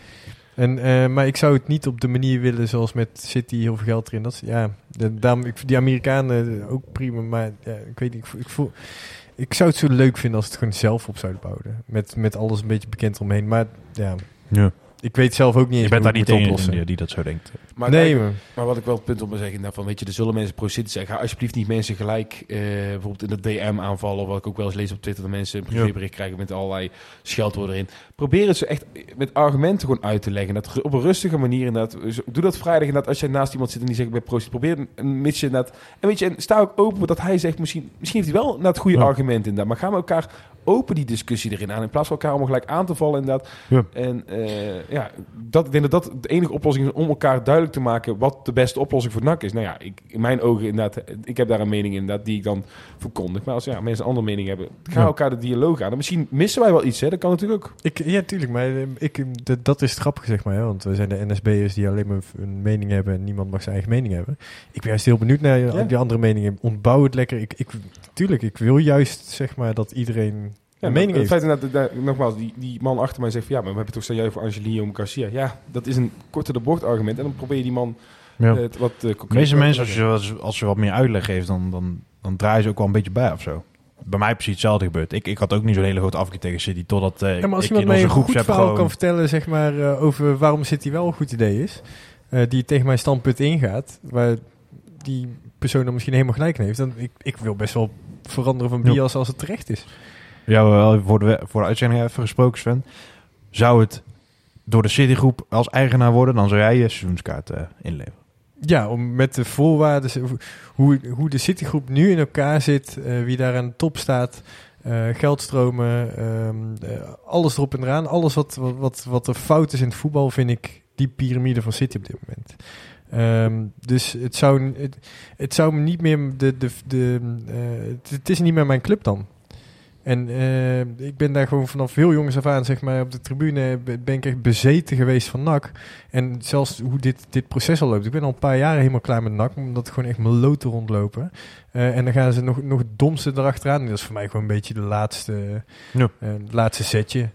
En, eh, maar ik zou het niet op de manier willen zoals met City, heel veel geld erin. Dat is, ja, de, daarom, ik, die Amerikanen eh, ook prima, maar ja, ik weet niet, ik, ik, voel, ik zou het zo leuk vinden als het gewoon zelf op zouden bouwen. Met, met alles een beetje bekend omheen. Maar ja, ja. Ik weet zelf ook niet eens Je bent daar niet in oplossen. die, die dat zo denkt. Maar nee, kijk, maar Maar wat ik wel het punt op wil zeggen, daarvan, weet je, er zullen mensen pro-city zeggen. Ga alsjeblieft niet mensen gelijk eh, bijvoorbeeld in de DM aanvallen. Of wat ik ook wel eens lees op Twitter, dat mensen een privébericht krijgen met allerlei scheldwoorden erin. Probeer het zo echt met argumenten gewoon uit te leggen. Dat op een rustige manier inderdaad. Zo- Doe dat vrijdag inderdaad als jij naast iemand zit en die zegt bij pro-city. Probeer een- een mits je inderdaad... En weet je, en sta ook open dat hij zegt, misschien, misschien heeft hij wel naar het goede Ja. argument inderdaad. Maar gaan we elkaar open die discussie erin aan. In plaats van elkaar allemaal gelijk aan te vallen inderdaad. Ja. En eh, ja, dat, ik denk dat dat de enige oplossing is om elkaar duidelijk te maken wat de beste oplossing voor NAC is. Nou ja, ik, in mijn ogen inderdaad, ik heb daar een mening in inderdaad die ik dan verkondig. Maar als ja, mensen een andere mening hebben, ga Ja. elkaar de dialoog aan. En misschien missen wij wel iets, hè? dat kan natuurlijk ook. Ik, ja, tuurlijk, maar eh, ik, dat is het grappige, zeg maar. Hè? Want we zijn de NSB'ers die alleen maar een mening hebben en niemand mag zijn eigen mening hebben. Ik ben juist heel benieuwd naar Ja. die andere meningen. Ontbouw het lekker. Ik, ik, tuurlijk, ik wil juist, zeg maar, dat iedereen Ja, mening het heeft. feit inderdaad, dat- dat- nogmaals, die, die man achter mij zegt van ja, maar we hebben toch jij voor Angelino Garcia. Ja, dat is een korte de bocht argument. En dan probeer je die man Ja. eh, wat uh, De meeste mensen, als je, als, als je wat meer uitleg geeft, dan, dan, dan draaien ze ook wel een beetje bij of zo. Bij mij precies hetzelfde gebeurd. Ik, ik had ook niet zo'n hele grote afkeer tegen City, totdat eh Ja, maar als ik iemand mij een goed verhaal gewoon... kan vertellen, zeg maar, eh, over waarom City wel een goed idee is, eh, die tegen mijn standpunt ingaat, waar die persoon dan misschien helemaal gelijk in heeft, dan ik, ik wil best wel veranderen van bias als het terecht is. Jou wel voor de, voor de uitzending even gesproken, Sven. Zou het door de Citygroep als eigenaar worden, dan zou jij je seizoenskaart eh, inleveren. Ja, om met de voorwaarden, hoe, hoe de Citygroep nu in elkaar zit, eh, wie daar aan de top staat, eh, geldstromen, ehm, eh, alles erop en eraan. Alles wat, wat, wat, wat er fout is in het voetbal, vind ik die piramide van City op dit moment. Ehm, dus het zou, het, het zou me niet meer de, de, de, het is niet meer mijn club dan. En eh, ik ben daar gewoon vanaf heel jongens af aan, zeg maar, op de tribune be- ben ik echt bezeten geweest van NAC. En zelfs hoe dit, dit proces al loopt. Ik ben al een paar jaren helemaal klaar met NAC, omdat gewoon echt meloten rondlopen. Eh, en dan gaan ze nog, nog het domste erachteraan. Dat is voor mij gewoon een beetje de laatste, Ja. eh, laatste setje.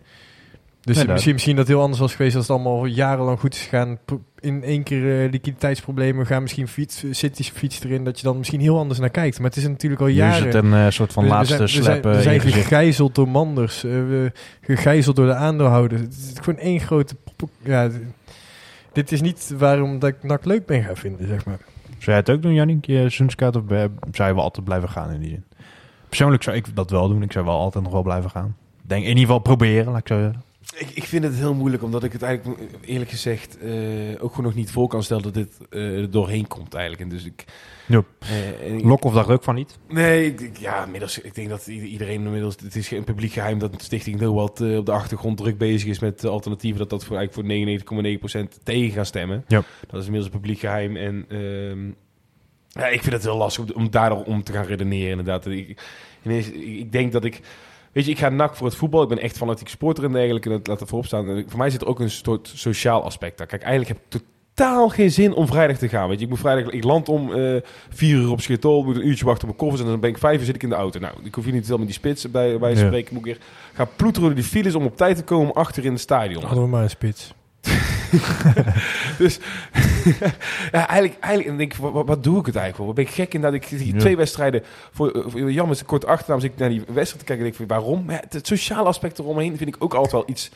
Dus Ja, misschien, misschien dat het heel anders was geweest als het allemaal jarenlang goed is gegaan. In één keer eh, liquiditeitsproblemen, gaan misschien fiets, City's fiets erin, dat je dan misschien heel anders naar kijkt. Maar het is natuurlijk al Nu is jaren. het een eh, soort van We- we laatste zijn, we zijn, we eh, gegijzeld door manders, eh, we, gegijzeld door de aandeelhouder. Het is gewoon één grote... Ja, dit is niet waarom dat ik NAC leuk ben gaan vinden, zeg maar. Zou jij het ook doen, Jannik, je seizoenskaart? Of eh, zou je wel altijd blijven gaan in die zin? Persoonlijk zou ik dat wel doen. Ik zou wel altijd nog wel blijven gaan. Denk in ieder geval proberen, laat ik zo zeggen. Ik, ik vind het heel moeilijk, omdat ik het eigenlijk eerlijk gezegd eh, ook gewoon nog niet voor kan stellen dat dit er doorheen komt eigenlijk. En dus ik... Ja. en ik- Lokhoff dacht ook van niet. Nee, ik, ja, inmiddels, ik denk dat iedereen inmiddels, het is geen publiek geheim dat Stichting heel wat op de achtergrond druk bezig is met alternatieven, dat dat voor, eigenlijk voor 99,9% tegen gaan stemmen. Ja. Dat is inmiddels een publiek geheim en ehm, ja, ik vind het heel lastig om, om daardoor om te gaan redeneren inderdaad. Ik, ineens, ik, ik denk dat ik, weet je, ik ga nak voor het voetbal, ik ben echt fanatiek sporter en dergelijke, en dat laat er voorop staan. En voor mij zit er ook een soort sociaal aspect daar. Kijk, eigenlijk heb ik totaal geen zin om vrijdag te gaan. Weet je, ik moet vrijdag, ik land om eh vier uur op Schiphol, moet een uurtje wachten op mijn koffers en dan ben ik vijf uur zit ik in de auto. Nou, ik hoef hier niet te met die spits bij bij Ja. spreken. Moet ik weer gaan ploeteren door die files om op tijd te komen achter in het stadion. Hadden we maar een spits. Dus ja, eigenlijk, eigenlijk dan denk ik, wat, doe ik het eigenlijk voor? Wat ben ik gek in dat ik die Ja. twee wedstrijden voor, voor jammer is kort achternaam zit ik naar die wedstrijd te kijken en denk ik, waarom? Ja, het, het sociale aspect eromheen vind ik ook altijd wel iets.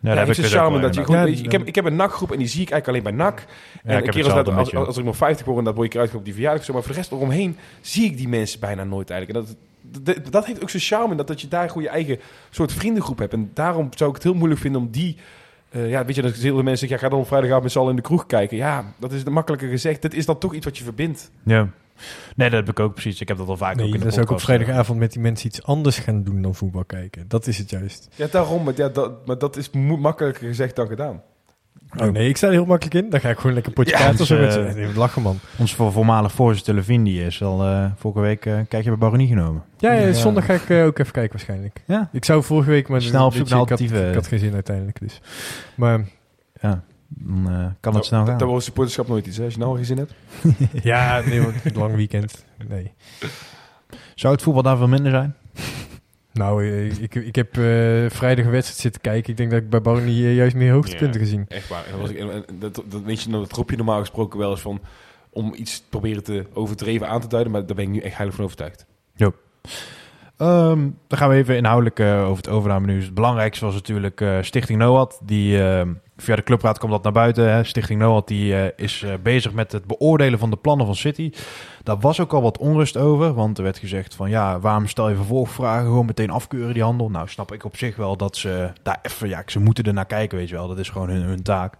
Ja, daar heb ik charme dat je gewoon, ik, heb, ik heb een NAC-groep en die zie ik eigenlijk alleen bij NAC. Ja, en ik een keer als, als, als, ik nog 50 word en dat word ik eruit op die verjaardag, zo, maar voor de rest eromheen zie ik die mensen bijna nooit eigenlijk. En dat, dat, dat heeft ook zijn charme, dat, dat je daar gewoon je eigen soort vriendengroep hebt. En daarom zou ik het heel moeilijk vinden om die... eh, ja, weet je, dat heel veel mensen zeggen, ja, ga dan op vrijdagavond met z'n allen in de kroeg kijken. Ja, dat is makkelijker gezegd. Dat is dan toch iets wat je verbindt. Ja. Nee, dat heb ik ook precies. Ik heb dat al vaak ook in de dat is ook op podcast, vrijdagavond met die mensen iets anders gaan doen dan voetbal kijken. Dat is het juist. Ja, daarom. Maar, ja, dat, maar dat is makkelijker gezegd dan gedaan. Oh nee, ik sta er heel makkelijk in. Dan ga ik gewoon lekker potje Ja, kaart of dus. Nee, lachen man. Ons voor voormalig voorzitter Levin, die is al eh, vorige week eh kijkje bij Baronie genomen. Ja, ja, Ja. zondag ga ik ook even kijken waarschijnlijk. Ja. Ik zou vorige week maar... Snel op zoek naar ik had- alternatieven. Ik had geen zin uiteindelijk dus. Maar Ja, dan kan het snel gaan. Daar wordt supporterschap nooit iets, hè, als je nou al geen zin hebt. ja, nee, want lang weekend. Nee. Zou het voetbal daar veel minder zijn? Nou, eh, ik, ik heb eh, vrijdag een wedstrijd zitten kijken. Ik denk dat ik bij Barney eh, juist meer hoogtepunten Ja. gezien. Echt waar. En dat, was ik, en- en dat, dat, weet je, dat roep je normaal gesproken wel eens van... om iets te proberen te overdreven aan te duiden. Maar daar ben ik nu echt heilig van overtuigd. Ehm, dan gaan we even inhoudelijk eh, over het overname Het belangrijkste was natuurlijk eh, Stichting NOAD. Die, eh, via de clubraad komt dat naar buiten. Hè. Stichting NOAD die, eh, is bezig met het beoordelen van de plannen van City. Daar was ook al wat onrust over. Want er werd gezegd van ja, waarom stel je vervolgvragen? Gewoon meteen afkeuren die handel. Nou snap ik op zich wel dat ze daar even... Ja, ze moeten er naar kijken, weet je wel. Dat is gewoon hun, hun taak.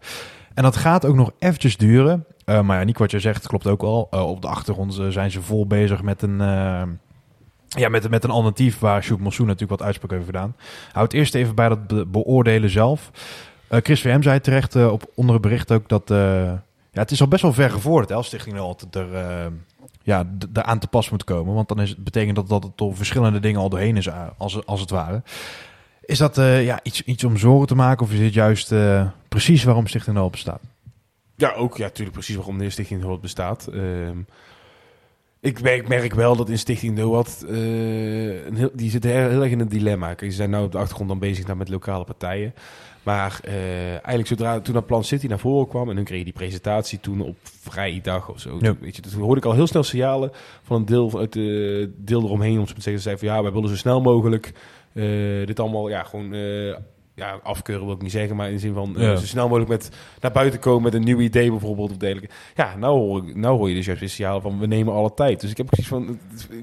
En dat gaat ook nog eventjes duren. Maar ja, niet wat je zegt, klopt ook. Eh, op de achtergrond zijn ze vol bezig met een... ja, met, met een alternatief waar Sjoerd Monsoon natuurlijk wat uitspraak over gedaan. Houd eerst even bij dat be- beoordelen zelf. Eh, Chris VM zei terecht eh, op onder het bericht ook dat... eh, ja, het is al best wel ver gevorderd hè, als Stichting al altijd er, ja, d- eraan te pas moet komen. Want dan is betekent dat, dat het door verschillende dingen al doorheen is, als, als het ware. Is dat ja, iets, iets om zorgen te maken of is het juist precies waarom Stichting al bestaat? Ja, ook. Ja, natuurlijk precies waarom de Stichting Noord bestaat. Ik merk, wel dat in Stichting eh een heel, die zitten heel, heel erg in een dilemma. Ze zijn nu op de achtergrond dan bezig nou, met lokale partijen. Maar eh, eigenlijk zodra toen dat Plan City naar voren kwam en dan kreeg je die presentatie toen op vrijdag of zo. Ja. Weet je, toen hoorde ik al heel snel signalen van een deel uit de deel eromheen om te zeggen, ze van ja, wij willen zo snel mogelijk eh, dit allemaal ja, gewoon ja, afkeuren wil ik niet zeggen, maar in de zin van eh, Ja. zo snel mogelijk met naar buiten komen met een nieuw idee bijvoorbeeld of dergelijke. Ja, nou hoor, ik- nou hoor je dus juist weer signalen van we nemen alle tijd. Dus ik heb precies van...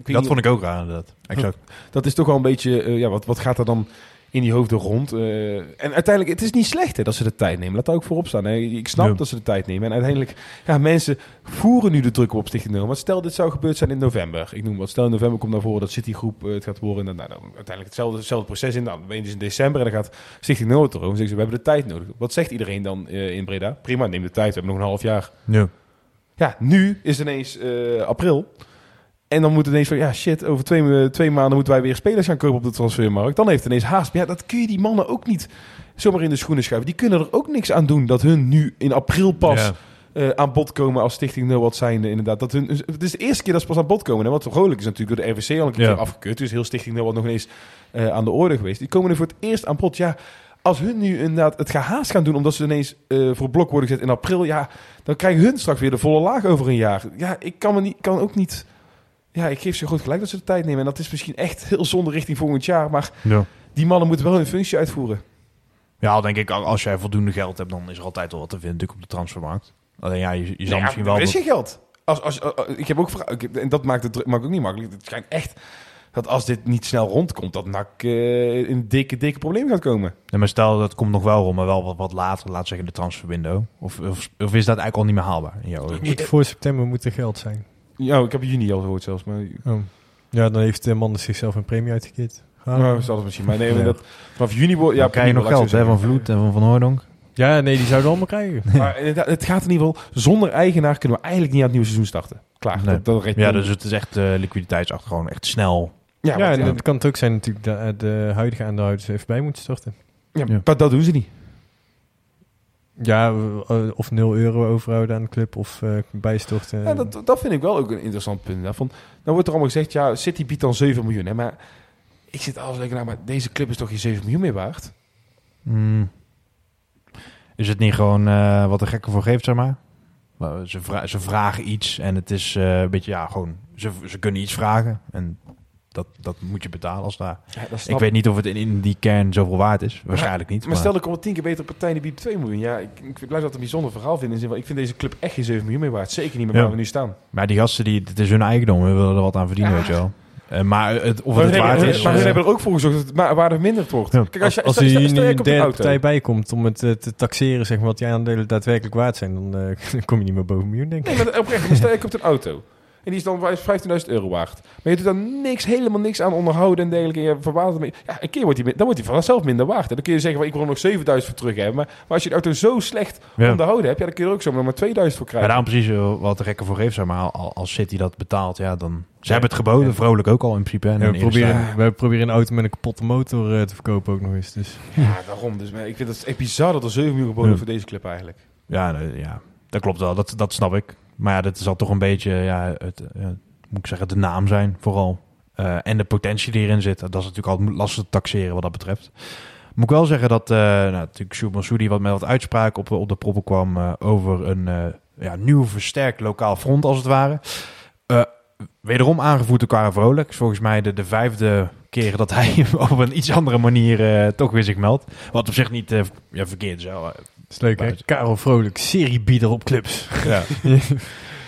Ik Dat vond ik ook raar inderdaad. Exact. dat is toch wel een beetje, eh, ja, wat, wat gaat er dan in die hoofden rond? Eh, en uiteindelijk, het is niet slecht hè, dat ze de tijd nemen. Laat dat ook voorop staan. Hè. Ik snap Ja. dat ze de tijd nemen. En uiteindelijk, ja, mensen voeren nu de druk op Stichting Nul. Maar stel, dit zou gebeurd zijn in november. Ik noem wat. Stel, in november komt naar voren dat Citygroep eh, het gaat worden. En dan, nou, dan uiteindelijk hetzelfde, hetzelfde proces in. Dan ben je dus in december en dan gaat Stichting het erover. Zeggen ze, we hebben de tijd nodig. Wat zegt iedereen dan eh, in Breda? Prima, neem de tijd. We hebben nog een half jaar. Ja. Ja, nu is ineens april. En dan moet het ineens van, ja shit, over twee, eh, twee maanden moeten wij weer spelers gaan kopen op de transfermarkt. Dan heeft het ineens haast. Maar ja, dat kun je die mannen ook niet zomaar in de schoenen schuiven. Die kunnen er ook niks aan doen dat hun nu in april pas Ja. eh, aan bod komen als Stichting Nul wat zijn inderdaad. Dat hun, het is de eerste keer dat ze pas aan bod komen. En wat vrolijk is natuurlijk door de RVC al een keer Ja. afgekeurd. Dus heel Stichting Nul wat nog ineens eh, aan de orde geweest. Die komen er voor het eerst aan bod. Ja, als hun nu inderdaad het gehaast gaan doen omdat ze ineens voor blok worden gezet in april. Ja, dan krijgen hun straks weer de volle laag over een jaar. Ja, ik kan, me niet, kan ook niet... Ja, ik geef ze goed gelijk dat ze de tijd nemen. En dat is misschien echt heel zonde richting volgend jaar. Maar Ja. die mannen moeten wel hun functie uitvoeren. Ja, al denk ik, al- als jij voldoende geld hebt, dan is er altijd wel wat te vinden natuurlijk op de transfermarkt. Alleen ja, je, je zal ja, misschien er wel... is geen geld. Als, als, eh, eh, ik heb ook vra- ik heb- En dat maakt het, maakt ook niet makkelijk. Het schijnt echt dat als dit niet snel rondkomt... dat NAC eh, in een dikke, dikke probleem gaat komen. Nee, maar stel, dat komt nog wel rond, maar wel wat, wat later, laat zeggen, de transferwindow. Of, of, of is dat eigenlijk al niet meer haalbaar ogen? Moet, voor september moet er geld zijn. Ja, ik heb juni al gehoord zelfs. Maar Oh. Ja, dan heeft de man zichzelf een premie uitgekeerd. Nou, misschien. Maar nee, Ja. dat, vanaf juni... wordt Ja, krijg je nog geld hè, van Vloed en van Van Hooydonk? Ja, nee, die zouden allemaal krijgen. Maar het gaat in ieder geval... Zonder eigenaar kunnen we eigenlijk niet aan het nieuwe seizoen starten. Klaar. Nee. Dat, Ja, dus het is echt uh, liquiditeitsacht gewoon echt snel. Ja, Ja, want, en het kan het ook zijn natuurlijk dat eh, de huidige aandeelhouders even bij moeten storten. ja, Ja. maar dat doen ze niet. Ja, eh, of 0 euro overhouden aan de club of eh, bijstorten. Ja, dat, dat vind ik wel ook een interessant punt. Hè. Van, dan wordt er allemaal gezegd, ja, City biedt dan 7 miljoen. Hè, maar ik zit altijd denken, nou, maar deze club is toch geen 7 miljoen meer waard? Hmm. Is het niet gewoon eh, wat de gekke voor geeft, zeg maar? Maar Ze, vra- ze vragen iets en het is eh, een beetje, ja, gewoon, ze, ze kunnen iets vragen. En dat, dat moet je betalen als daar. Ja, Ik weet niet of het in, in die kern zoveel waard is. Waarschijnlijk niet. Maar stel, er komt tien keer betere partij die biedt 2 miljoen. Ja, ik, ik blijf dat een bijzonder verhaal vinden. In zin van, ik vind deze club echt geen 7 miljoen meer waard. Zeker niet meer Ja. waar we nu staan. Maar die gasten, die, het is hun eigendom. We willen er wat aan verdienen, Ja. weet je wel. Eh, maar het, of Maar het waard hebben, is... maar eh, hebben er ook voor gezorgd dat het waarde minder wordt. Ja. Kijk, als, je, als stel, er een derde auto. partij bij komt om het eh, te taxeren, zeg maar, wat die aandelen daadwerkelijk waard zijn, dan eh, kom je niet meer boven miljoen, denk ik. Nee, maar oprecht. Stel, je koopt een auto. En die is dan 15.000 euro waard. Maar je doet dan niks, helemaal niks aan onderhouden en dergelijke. En je ermee. Ja, een keer wordt die, dan wordt die vanzelf minder waard. En dan kun je zeggen, van, ik wil er nog 7000 voor terug hebben. Maar, maar als je de auto zo slecht ja. onderhouden hebt, ja, dan kun je er ook zomaar maar 2000 voor Ja, krijgen. daarom precies eh, wat de rekker voor geeft, zeg maar. Al- Als City dat betaalt, ja, dan... Ze hebben het geboden, vrolijk ook al in principe. Ja, we, proberen, we proberen een auto met een kapotte motor eh, te verkopen ook nog eens. Dus. Ja, daarom. Dus maar ik vind het echt bizar dat er 7 miljoen geboden Ja. voor deze club eigenlijk. Ja, ja, dat klopt wel. Dat, dat snap ik. Maar ja, dat zal toch een beetje, ja, het, eh, moet ik zeggen, de naam zijn vooral. Eh, en de potentie die erin zit. Dat is natuurlijk altijd lastig te taxeren wat dat betreft. Moet ik wel zeggen dat uh, nou, natuurlijk wat met wat uitspraak op, op de proppen kwam over een ja, nieuw versterkt lokaal front als het ware. Wederom aangevoerd door Vrolijk. Volgens mij de, de vijfde keer dat hij op een iets andere manier toch weer zich meldt. Wat op zich niet ja, verkeerd is. Dat is leuk, hè? Karel Vrolijk, seriebieder op clubs. Ja.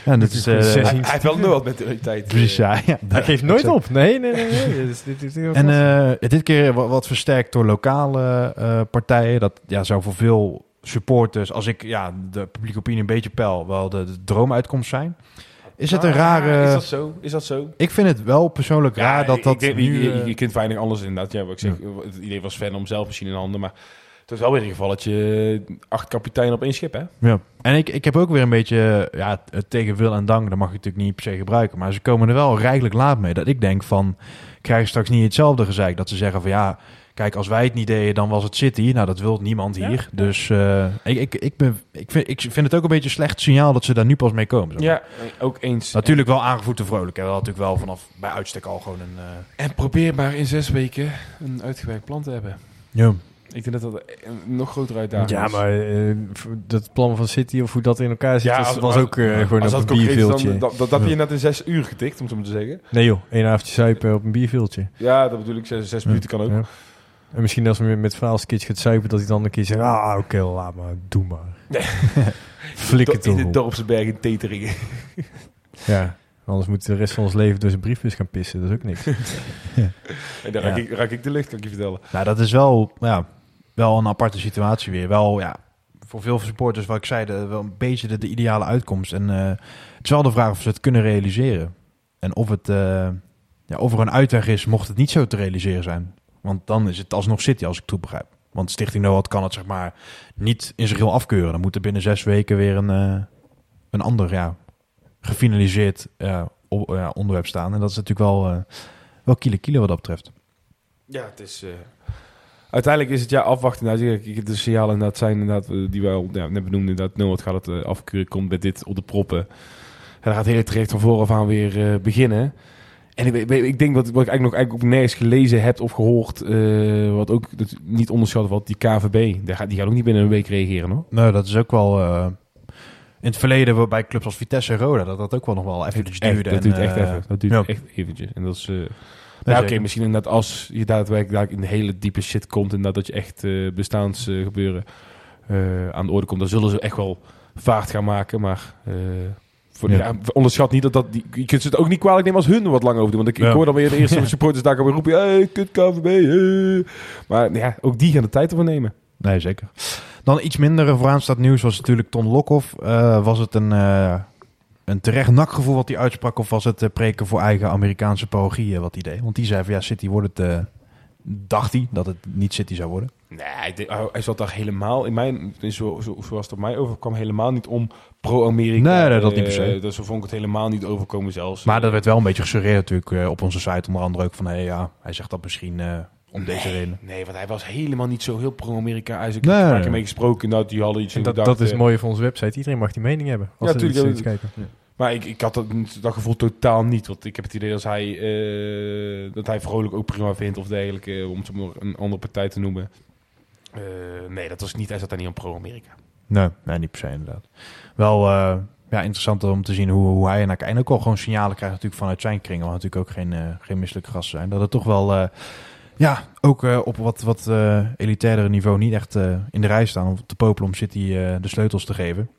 Ja, dat is, uh, hij, hij heeft wel nooit met de tijd. Precies, ja. ja hij geeft nooit op. Nee, nee, nee. nee. Dus dit, dit, dit en uh, dit keer wat, wat, versterkt door lokale uh, partijen. Dat ja, zou voor veel supporters, als ik ja, de publieke opinie een beetje peil, wel de, de droomuitkomst zijn. Is het een Ah, rare... Is dat zo? Is dat zo? Ik vind het wel persoonlijk raar dat dat denk, nu... je, je, eh, je kunt weinig anders inderdaad. Ja, wat ik zeg, het idee was Sven om zelf misschien in handen, maar het is wel weer een gevalletje acht kapiteinen op één schip, hè? Ja. En ik, ik heb ook weer een beetje, ja, tegen wil en dank, dat mag je natuurlijk niet per se gebruiken. Maar ze komen er wel rijkelijk laat mee. Dat ik denk van, krijg je straks niet hetzelfde gezeik. Dat ze zeggen van ja, kijk, als wij het niet deden, dan was het City. Nou, dat wil niemand hier. Dus eh, ik, ik, ik, ben, ik, vind, ik vind het ook een beetje een slecht signaal dat ze daar nu pas mee komen. zeg maar. Ja, ook eens. Natuurlijk wel aangevoed en vrolijk. Hè. Dat had natuurlijk wel vanaf bij uitstek al gewoon een... eh, En probeer maar in zes weken een uitgewerkt plan te hebben. ja. Ik denk dat dat een nog grotere uitdaging Ja, is. maar eh, dat plan van City of hoe dat in elkaar zit, Ja, was, als- was als- ook eh, gewoon Als op dat een bierveeltje. dan, dat, dat heb je net in zes uur getikt, om het zo maar te zeggen. Nee joh, één avondje zuipen op een bierveeltje. Ja, dat bedoel ik. Zes, zes minuten kan ook. Ja. En misschien als we met- met verhaalskits gaat zuipen, dat hij dan een keer zegt, ah oké, laat maar, doe maar. Flikker in toch de op. Dorpse berg in Teteringen. Ja, anders moet de rest van ons leven door zijn briefbus gaan pissen, dat is ook niks. En dan raak, ik, raak ik de lucht, kan ik je vertellen. Nou, dat is wel, ja, wel een aparte situatie weer. Wel, ja, voor veel supporters, wat ik zei, de, wel een beetje de, de ideale uitkomst. En eh, het is wel de vraag of ze het kunnen realiseren. En of, het, eh, ja, of er een uitweg is, mocht het niet zo te realiseren zijn. Want dan is het alsnog City, als ik het goed begrijp. Want Stichting Noord kan het zeg maar niet in zijn geheel afkeuren. Dan moet er binnen zes weken weer een, eh, een ander, ja, gefinaliseerd onderwerp staan. En dat is natuurlijk wel, wel kiele kiele wat dat betreft. Ja, het is... Uiteindelijk is het ja afwachten. Nou, de signalen inderdaad zijn inderdaad, eh, die wij al ja, net benoemden. Inderdaad, Noord gaat het eh, afkeuren, komt met dit op de proppen. En dan gaat het hele traject van vooraf aan weer eh, beginnen. En ik, ik denk wat, wat ik eigenlijk nog eigenlijk ook nergens gelezen heb of gehoord, eh, wat ook dat niet onderschat wordt, die KVB. Die gaat, die gaat ook niet binnen een week reageren hoor. Nou, dat is ook wel... in het verleden bij clubs als Vitesse en Roda... dat dat ook wel nog wel Echt, duurde. dat en, duurt echt even. Dat duurt ja. echt eventjes. En dat is... Ja, oké, misschien inderdaad als je daadwerkelijk daar in de hele diepe shit komt... en dat, dat je echt eh bestaansgebeuren eh, aan de orde komt... dan zullen ze echt wel vaart gaan maken. Maar eh, voor, Ja. ja. onderschat niet dat dat... Die, je kunt ze het ook niet kwalijk nemen als hun wat lang over doen. Want ik, ik Ja. hoor dan weer de eerste supporters daar komen roepen... Hey, kut KVB, hey. Maar ja, ook die gaan de tijd ervoor nemen. Nee, zeker. Dan iets minder vooraanstaand nieuws was natuurlijk Ton Lokhoff. Was het een, een terecht nakgevoel wat hij uitsprak... of was het eh, preken voor eigen Amerikaanse parochie eh, wat hij deed? Want die zei van ja, City wordt het... eh, dacht hij dat het niet City zou worden. Nee, hij, zat daar helemaal in mijn, zo, zo, zoals het op mij overkwam, helemaal niet om pro-Amerika. Nee, nee, dat niet per se. Dus zo vond ik het helemaal niet overkomen zelfs. Maar dat werd wel een beetje gesuggereerd natuurlijk op onze site. Onder andere ook van, hé ja, hij zegt dat misschien om deze reden. Nee, want hij was helemaal niet zo heel pro-Amerika. Hij is ook Nee, een paar nee. keer mee gesproken. Nou, die hadden iets En in dat, gedachten. dat is mooi voor onze website. Iedereen mag die mening hebben. Als Ja, ze tuurlijk, iets ja. Maar ik, ik had dat, dat gevoel totaal niet. Want ik heb het idee dat hij, eh, dat hij vrolijk ook prima vindt of dergelijke. Om het maar een andere partij te noemen. Eh, nee, dat was niet. Hij zat daar niet om pro-Amerika. Nee, nee, niet per se inderdaad. Wel eh, ja, interessant om te zien hoe, hoe hij kijkt. En ook al gewoon signalen krijgt natuurlijk vanuit zijn kringen. Waar natuurlijk ook geen, eh, geen misselijke gasten zijn. Dat het toch wel, eh, ja, ook eh, op wat, wat eh elitairdere niveau niet echt eh, in de rij staan. Om te popelen om City de sleutels te geven.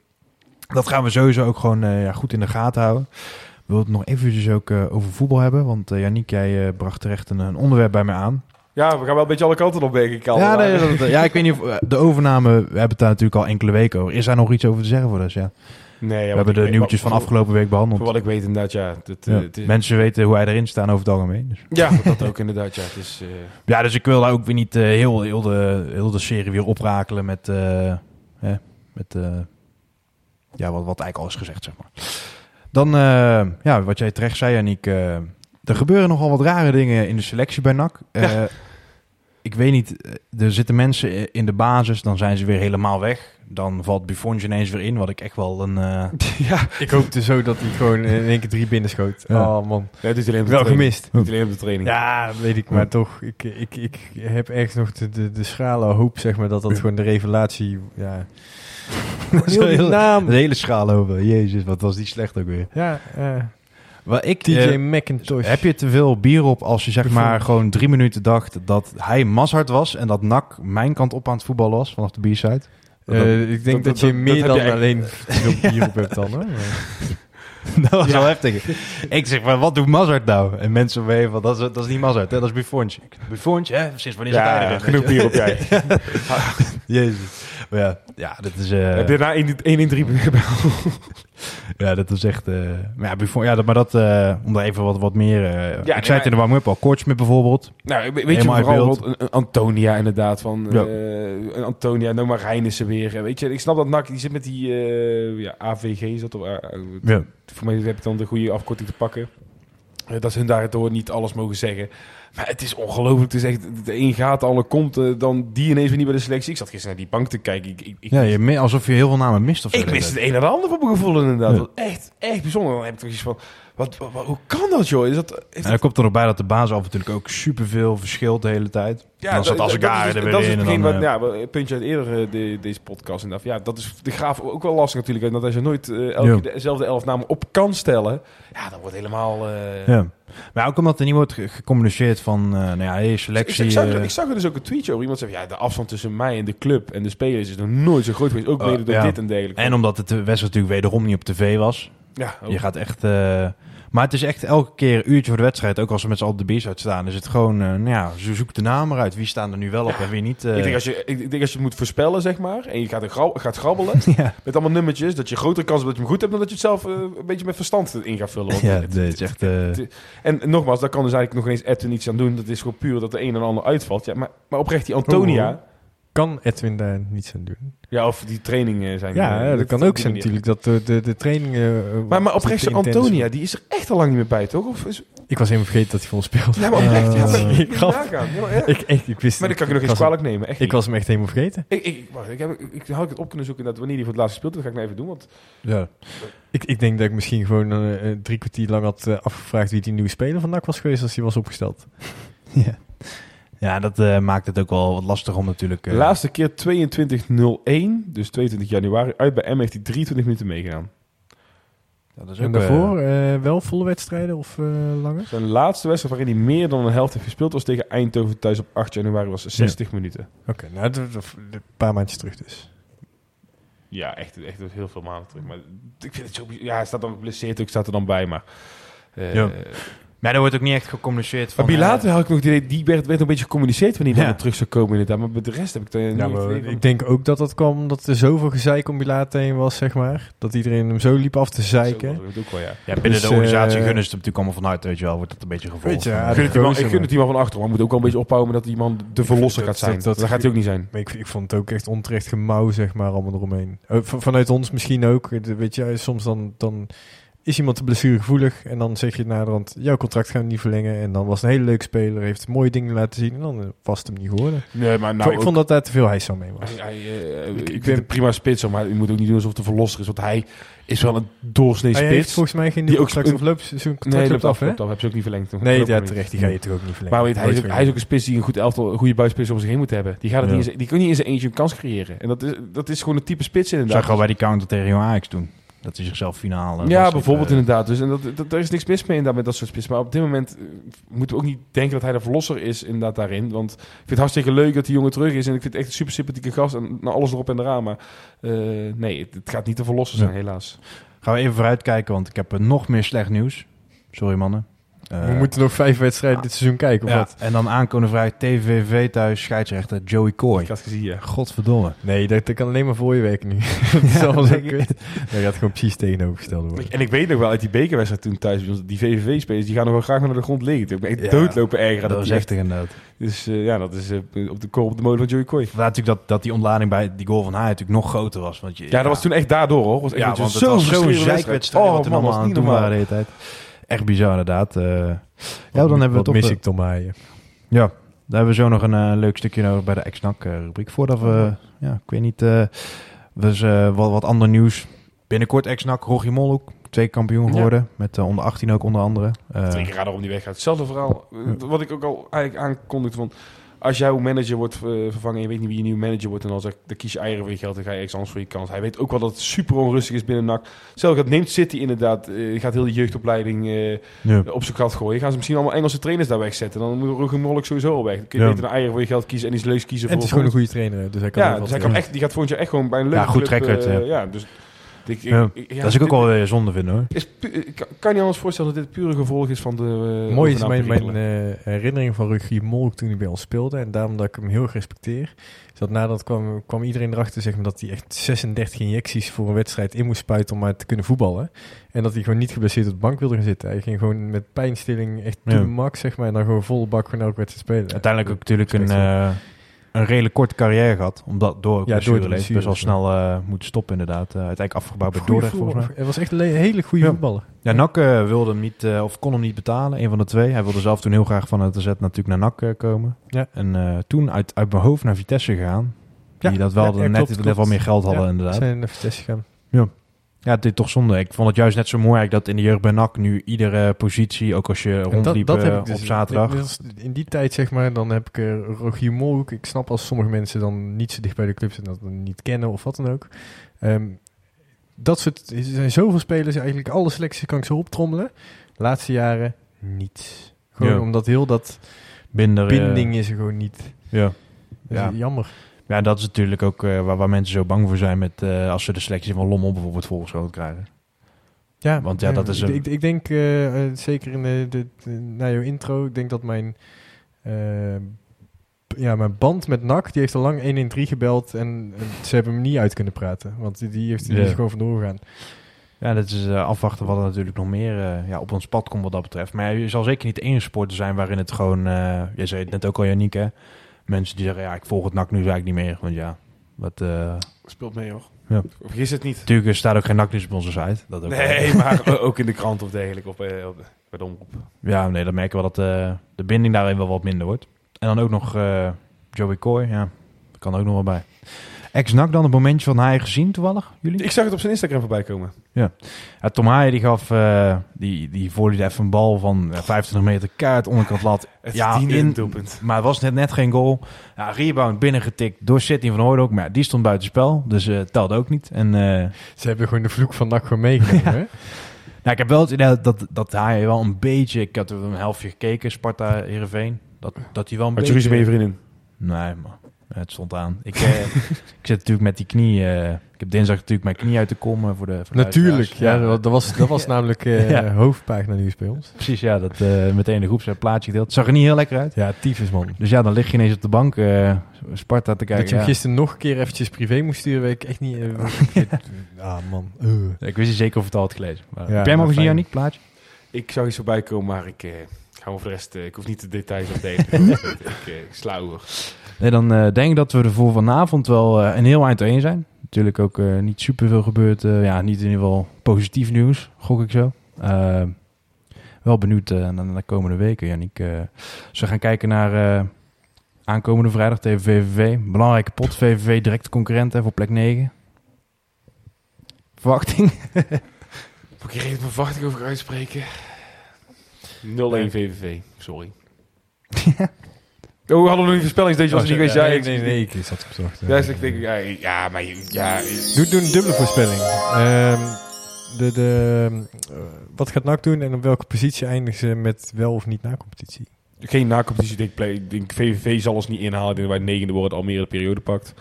Dat gaan we sowieso ook gewoon ja, goed in de gaten houden. We willen het nog eventjes ook over voetbal hebben. Want uh, Janiek, jij bracht terecht een, een onderwerp bij mij aan. Ja, we gaan wel een beetje alle kanten op, denk ik. Al. Ja, nee, dat, ja, ik weet niet of de overname, we hebben het daar natuurlijk al enkele weken over. Is daar nog iets over te zeggen voor ons? Ja. Nee ja, we hebben de weet- nieuwtjes van voor- afgelopen week behandeld. Voor wat ik weet inderdaad, ja. Het, Ja. het is- Mensen weten hoe hij erin staat over het algemeen. Dus. ja, dat ook inderdaad, ja. Het is, eh, Ja, dus ik wil daar ook weer niet eh, heel, heel, de, heel de serie weer oprakelen met, eh, hè, met eh, ja, wat, wat eigenlijk al is gezegd, zeg maar. Dan, eh, ja, wat jij terecht zei, eh, er gebeuren nogal wat rare dingen in de selectie bij NAC. Eh, Ik weet niet, eh, er zitten mensen in de basis, dan zijn ze weer helemaal weg. Dan valt Buffon ineens weer in, wat ik echt wel een... eh, ja, Ik hoopte zo dat hij gewoon in één keer drie binnenschoot. Ja. Oh man, het is alleen op de wel training. gemist. Niet alleen op de training. Ja, weet ik, maar toch. Ik, ik, ik heb echt nog de, de, de schrale hoop, zeg maar, dat dat gewoon de revelatie... Ja. Heel die naam. de hele schaal over. Jezus, wat was die slecht ook weer. Ja, eh, Wat ik, DJ eh, McIntosh. Heb je te veel bier op als je zeg maar gewoon drie minuten dacht dat hij Mazhart was en dat Nak mijn kant op aan het voetballen was vanaf de bierside? Eh, ik denk dat- dat, je meer dat dan je alleen bier op hebt dan, hoor. Dat was wel heftig. ik zeg maar, wat doet Mazhart nou? En mensen weten van, dat is, dat is niet Mazhart, hè? dat is Buffontje. Buffontje, hè? Sinds wanneer hij Ja, erin? genoeg bier op jij. Jezus. Maar ja, ja, dat is... eh, Heb je na 1 1 3 gebeld? Ja, dat is echt... eh, maar ja, Buffon, ja dat, maar dat... eh, om daar even wat, wat meer... nee, ik zei het in de warm-up al. Kortsmit bijvoorbeeld. Nou, we- weet je Helemaal uit vooral wat, een, Antonia inderdaad van Ja. een Antonia, nou maar Reinissen weer. Weet je, ik snap dat NAC die zit met die ja, AVG is dat of Ja. voor mij heb ik dan de goede afkorting te pakken. Dat ze hun daardoor niet alles mogen zeggen. Maar het is ongelooflijk. Het is echt, de een gaat al en komt, eh, dan die ineens weer niet bij de selectie. Ik zat gisteren naar die bank te kijken. Ik, ik, ik, Ja, je, alsof je heel veel namen mist of ik wist het een en ander voor mijn gevoel inderdaad. Ja. Echt, echt bijzonder. Dan heb ik toch iets van, wat, wat, wat- hoe kan dat joh? Is dat, is En dan komt er nog bij dat de basis af natuurlijk ook superveel verschilt de hele tijd. Ja, dan zat als ik is daar weer dat is in. En hetgeen dan, wat, eh, ja, een puntje uit eerder eh, de, deze podcast inderdaad. Ja, dat is de graaf ook wel lastig natuurlijk. Dat als je nooit eh, elke dezelfde elf namen op kan stellen. Ja, dan wordt helemaal... eh, ja. Maar ook omdat er niet wordt ge- gecommuniceerd van... eh nou ja, hey, selectie... ik, zag, eh, ik zag er dus ook een tweetje over. Iemand zei, ja, de afstand tussen mij en de club en de spelers is nog nooit zo groot geweest. Ook Oh, mede door ja. dit en dergelijke. en omdat het de wedstrijd natuurlijk wederom niet op tv was. ja, ook. Je gaat echt... maar het is echt elke keer een uurtje voor de wedstrijd. Ook als we met z'n allen de bier's uitstaan. Is het gewoon... eh, nou ja, ze zoekt de namen eruit. Wie staan er nu wel op en wie niet. eh. ik, denk als je, ik denk als je het moet voorspellen, zeg maar, en je gaat, grab- gaat grabbelen ja, met allemaal nummertjes, dat je grotere kans hebt dat je hem goed hebt dan dat je het zelf eh, een beetje met verstand in gaat vullen. Ja het- nee, het is echt... En nogmaals, daar kan dus eigenlijk nog eens Edwin iets aan doen. Dat is gewoon puur dat de een en ander uitvalt. Ja, maar, maar oprecht, die Antonia... Oh. Kan Edwin daar niets aan doen? Ja, of die trainingen zijn... Ja, eh, dat kan ook zijn natuurlijk. Dat de, de, de trainingen... eh, Maar, maar oprecht, Antonia, die is er echt al lang niet meer bij, toch? Of is, Ik was helemaal vergeten dat hij voor ons speelde. ja, maar oprecht, ja, Eh, maar, ik, gaf-. Ja, ik, echt, ik wist maar dat kan ik nog eens kwalijk nemen. Echt Ik niet. was hem echt helemaal vergeten. Ik, ik, wacht, ik, heb, ik, ik had het op kunnen zoeken dat wanneer hij voor het laatst speelde. Dat ga ik nou even doen, want... ja. Ik, ik denk dat ik misschien gewoon drie kwartier lang had afgevraagd wie die nieuwe speler van NAC was geweest als hij was opgesteld. ja. Ja, dat eh, maakt het ook wel wat lastig om natuurlijk... eh, Laatste keer 22.01, dus 22 januari. Uit bij M heeft hij 23 minuten meegedaan. ja, dat is En ook, daarvoor eh, eh, wel volle wedstrijden of eh, langer? Zijn laatste wedstrijd waarin hij meer dan een helft heeft gespeeld... was tegen Eindhoven thuis op 8 januari, was 60 minuten. Oké, nou, dat- dat- een paar maandjes terug dus. Ja, echt, echt heel veel maanden terug. Maar ik vind het zo... Ja, hij staat dan geblesseerd, ook staat er dan bij, maar... eh, Ja. Maar er wordt ook niet echt gecommuniceerd van... Maar Bilater eh, had ik nog het idee, die werd, werd een beetje gecommuniceerd wanneer hij Ja. terug zou komen inderdaad. Maar bij de rest heb ik niet Ja, ik denk ook dat dat kwam omdat er zoveel gezeik om Bilater heen was, zeg maar. Dat iedereen hem zo liep af te zeiken. het ook wel, ja. ja, binnen Dus, de organisatie eh, gunnen ze het natuurlijk allemaal vanuit, weet je wel. Wordt dat een beetje gevolgd. Weet je, ja, Ik gun het die man, ik gozer, gun het die man van achter, maar moet ook wel een beetje ophouden dat die man de verlosser dat- gaat zijn. dat- Dat, dat- gaat hij ook niet zijn. Maar ik, ik vond het ook echt onterecht gemouw, zeg maar, allemaal eromheen. Eh, van- vanuit ons misschien ook. Weet je, soms dan, dan is iemand blessuregevoelig en dan zeg je naderhand, jouw contract gaan we niet verlengen. En dan was het een hele leuke speler, heeft mooie dingen laten zien en dan eh, was het hem niet geworden. Nee, maar ik, nou, vond- ik vond dat daar te veel hijs aan mee was. Hij, hij, eh, ik, ik vind ben- het prima spits, maar je moet ook niet doen alsof het een verlosser is. Want hij is wel een doorsnee Hij heeft spits. volgens mij geen Die nieuw ook contract een- of contract nee, loopt loopt af, hè? loopt af. Heb ze ook niet verlengd. Nee, ja, niet. terecht. Die ga je toch ook niet verlengen. Maar weet, hij, is ook, hij is ook een spits die een goed elftal, een goede buitenspits om zich heen moet hebben. Die, gaat het Ja. niet die kan niet in zijn eentje een kans creëren. En dat is, dat is gewoon een type spits Dat inderdaad. zag je al bij die counter tegen Jong Ajax doen. Dat hij zichzelf finale... Ja, bijvoorbeeld Eh, inderdaad. Dus en dat, dat, daar is niks mis mee inderdaad met dat soort spits. Maar op dit moment eh, moeten we ook niet denken dat hij de verlosser is inderdaad daarin. Want ik vind het hartstikke leuk dat die jongen terug is. En ik vind het echt een super sympathieke gast. En nou, alles erop en eraan. Maar eh, nee, het, het gaat niet de verlosser zijn, Ja. helaas. Gaan we even vooruitkijken, want ik heb nog meer slecht nieuws. Sorry mannen. Eh, We moeten nog vijf wedstrijden dit seizoen kijken, of ja, wat? en dan aankomende vrijdag TVV thuis, scheidsrechter Joey Coy. Ik had het gezien, ja. Godverdomme. Nee, dat, dat kan alleen maar voor je werken nu. dat is allemaal zo kut. Dat gaat gewoon precies tegenovergesteld worden. En ik weet nog wel uit die bekerwedstrijd toen thuis, bij ons, die VVV-spelers, die gaan nog wel graag naar de grond liggen. Ik ben echt Ja. doodlopen erger. dat die echt- heftig inderdaad. Dus eh, ja, dat is eh, op de kop op de molen van Joey Coy. Vandaar natuurlijk dat, dat die ontlading bij die goal van haar natuurlijk nog groter was. Want je, Ja, dat was toen echt daardoor hoor. Was echt Ja, want het zo'n was zo'n zijkwedstrijd Oh wat man, allemaal was aan het doen waren de hele tijd. Echt bizar inderdaad. eh. ja, dan Wat- hebben we toch... mis ik Tom Haaien. Ja, daar hebben we zo nog een eh, leuk stukje nodig bij de ex-NAC eh, rubriek. Voordat we, ja, ik weet niet, eh dus wat, wat ander nieuws. Binnenkort ex-NAC, Rogier Mol ook, twee kampioen Ja. geworden. Met onder 18 ook onder andere. Eh, Twee keer om die weg gaat. Hetzelfde verhaal, wat ik ook al eigenlijk aankondigde van... Als jouw manager wordt eh, vervangen en je weet niet wie je nieuwe manager wordt... en dan, zeg, dan kies je eieren voor je geld en ga je ergens anders voor je kans. Hij weet ook wel dat het super onrustig is binnen NAC. Stel, dat neemt City inderdaad, eh, gaat heel de jeugdopleiding eh, ja. op zijn gat gooien. Gaan ze misschien allemaal Engelse trainers daar wegzetten. Dan moet Molk sowieso al weg. Dan kun je Ja. beter een eieren voor je geld kiezen en iets leuks kiezen En het is gewoon een goede trainer, dus hij kan ja, dus hij, kan echt, die gaat volgend jaar echt gewoon bij een leuke Ja, goed club, ja, dus Ik, ik- Ja, ik- ja, dat is ook dit- wel weer zonde vinden hoor. Is ik kan je niet anders voorstellen dat dit pure gevolg is van de... eh, Mooi is mijn, mijn eh, herinnering van Rugier Molk toen hij bij ons speelde. En daarom dat ik hem heel erg respecteer. Is dat nadat kwam, kwam iedereen erachter zeg maar, dat hij echt 36 injecties voor een wedstrijd in moest spuiten om maar te kunnen voetballen. En dat hij gewoon niet geblesseerd op de bank wilde gaan zitten. Hij ging gewoon met pijnstilling echt Ja. max, zeg maar. En dan gewoon volle bak gewoon elke wedstrijd spelen. Uiteindelijk ook natuurlijk een, eh, een redelijk korte carrière gehad. Omdat door Ja, door de best wel snel eh, moeten stoppen inderdaad. Eh, uiteindelijk afgebouwd bij Dordrecht volgens mij. Hij was echt een le- hele goede Ja. voetballer. Ja, NAC eh, wilde hem niet, eh, of kon hem niet betalen. Een van de twee. Hij wilde zelf toen heel graag van het AZ natuurlijk naar NAC eh, komen. Ja. En eh, toen uit, uit mijn hoofd naar Vitesse gegaan. Die Ja, dat wel ja, de- net, klopt, net klopt. meer geld hadden Ja, inderdaad. Zijn naar Vitesse gegaan. Ja, het is toch zonde. Ik vond het juist net zo mooi dat in de jeugd bij NAC nu iedere positie, ook als je En rondliep eh, op dus- zaterdag. dit was In die tijd, zeg maar, dan heb ik eh, Rogier Molhoek. Ik snap als sommige mensen dan niet zo dicht bij de club zijn, dat dan niet kennen of wat dan ook. Ehm, dat soort, er zijn zoveel spelers, eigenlijk alle selecties kan ik zo optrommelen. Laatste jaren niets. Gewoon Ja. omdat heel dat Binder, eh, binding is er gewoon niet. ja. Ja. jammer. Ja, dat is natuurlijk ook eh, waar, waar mensen zo bang voor zijn met eh, als ze de selectie van Lommel bijvoorbeeld volgeschoten krijgen. Ja, Want ja, dat is ik, een- ik, ik denk, eh, zeker in de, de, na jouw intro, ik denk dat mijn, ja, mijn band met NAC, die heeft al lang 113 gebeld en, ze hebben hem niet uit kunnen praten. Want die, die heeft die Ja. is gewoon vandoor gegaan. Ja, dat is afwachten wat er natuurlijk nog meer ja, op ons pad komt wat dat betreft. Maar ja, je zal zeker niet de enige sporter zijn waarin het gewoon... jij zei het net ook al, Janiek, hè? Mensen die zeggen, ja, ik volg het NAC nu eigenlijk niet meer. Want ja, wat... eh, Speelt mee hoor. Ja. Vergis het niet. natuurlijk er staat ook geen NAC-nieuws op onze site. Dat ook wel. Nee, maar ook in de krant of dergelijke. Of bij, op, bij de omroep. Ja, nee, dan merken we dat eh, de binding daarin wel wat minder wordt. En dan ook nog eh, Joey Coy, ja, dat kan er ook nog wel bij. Ex-NAC dan, een momentje van Haaien gezien toevallig, jullie? Ik zag het op zijn Instagram voorbij komen. Ja, Tom Haaien die gaf, eh, die, die volleyde even een bal van eh, 25 meter kaart, onderkant lat. Het Ja, in- doelpunt. Maar het was net, net geen goal. Ja, rebound binnengetikt door Sidney van Hooydonk, maar ja, die stond buiten spel, dus eh telde ook niet. En eh, Ze hebben gewoon de vloek van NAC gewoon meegenomen. hè? Nou, ik heb wel het idee dat, dat hij wel een beetje... Ik had er een helftje gekeken, Sparta, Heerenveen. Dat, dat hij wel een Had je beetje... ruzie met je vriendin? Nee, maar het stond aan. Ik, eh, ik zit natuurlijk met die knie... eh, ik heb dinsdag natuurlijk mijn knie uit te komen voor de voor de Natuurlijk, ja, dat was, dat was namelijk eh Ja. hoofdpagina nieuws bij ons. Precies, ja. Dat eh, meteen de groep zijn plaatje gedeeld. Zag er niet heel lekker uit. Ja, tyfus man. Dus ja, dan lig je ineens op de bank eh, Sparta te kijken. dat je hem ja. gisteren nog een keer eventjes privé moest sturen, weet ik echt niet. eh, ah man. eh. Ik wist niet zeker of het al had gelezen. Maar, Ja, heb jij hem al gezien, fijn. Janiek, plaatje? Ik zag iets voorbij komen, maar ik... eh ga voor de rest... eh, ik hoef niet de details op te delen. ik, eh, ik sla over. Nee, dan eh, denk ik dat we er voor vanavond wel eh, een heel eind één zijn. Natuurlijk ook eh, niet superveel gebeurd. eh, ja, niet in ieder geval positief nieuws, gok ik zo. Wel benieuwd eh, naar, naar de komende weken, Janniek. eh ze gaan kijken naar eh, aankomende vrijdag tegen VVV. Belangrijke pot, VVV directe concurrent hè, voor plek 9. Verwachting? Moet ik even mijn verwachting over uitspreken? 0-1 VVV, sorry. Oh, we hadden nog niet voorspellingsdeetje, was het niet geweest. Ja, nee, ik- nee, nee, ik zat opzocht. Ja, dus ik denk, ja, ja, maar je- ja, Doe, doe een dubbele voorspelling. Ehm, de, de, eh, wat gaat NAC doen en op welke positie eindigen ze met wel of niet na-competitie? geen na-competitie. Ik denk, ik denk VVV zal ons niet inhalen. Ik denk wij negende worden, Almere de periode pakt.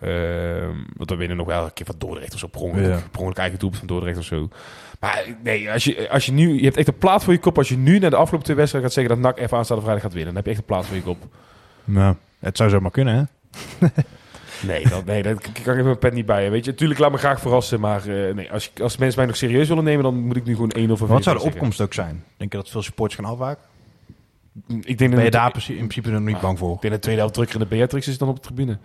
Ehm, want we winnen nog wel een keer van Dordrecht of zo. Per ongeluk, Ja. per ongeluk eigen doelpunt van Dordrecht of zo. Maar nee, als je, als je nu... Je hebt echt een plaat voor je kop. Als je nu naar de afgelopen twee wedstrijden gaat zeggen dat NAC even aanstaande vrijdag gaat winnen. Dan heb je echt een plaat voor je kop. Nou, het zou zomaar kunnen, hè? Nee, dat, nee, dat kan ik even mijn pet niet bij. Weet je, natuurlijk laat me graag verrassen. Maar eh, nee, als, als mensen mij nog serieus willen nemen, dan moet ik nu gewoon 1 of Maar wat zou de opkomst ook zijn? Denk je dat veel supporters gaan afwaken? Ik denk Ben je daar ik in principe nog niet bang voor? denk dat de tweede helft drukker in de Beatrix is dan op de tribune.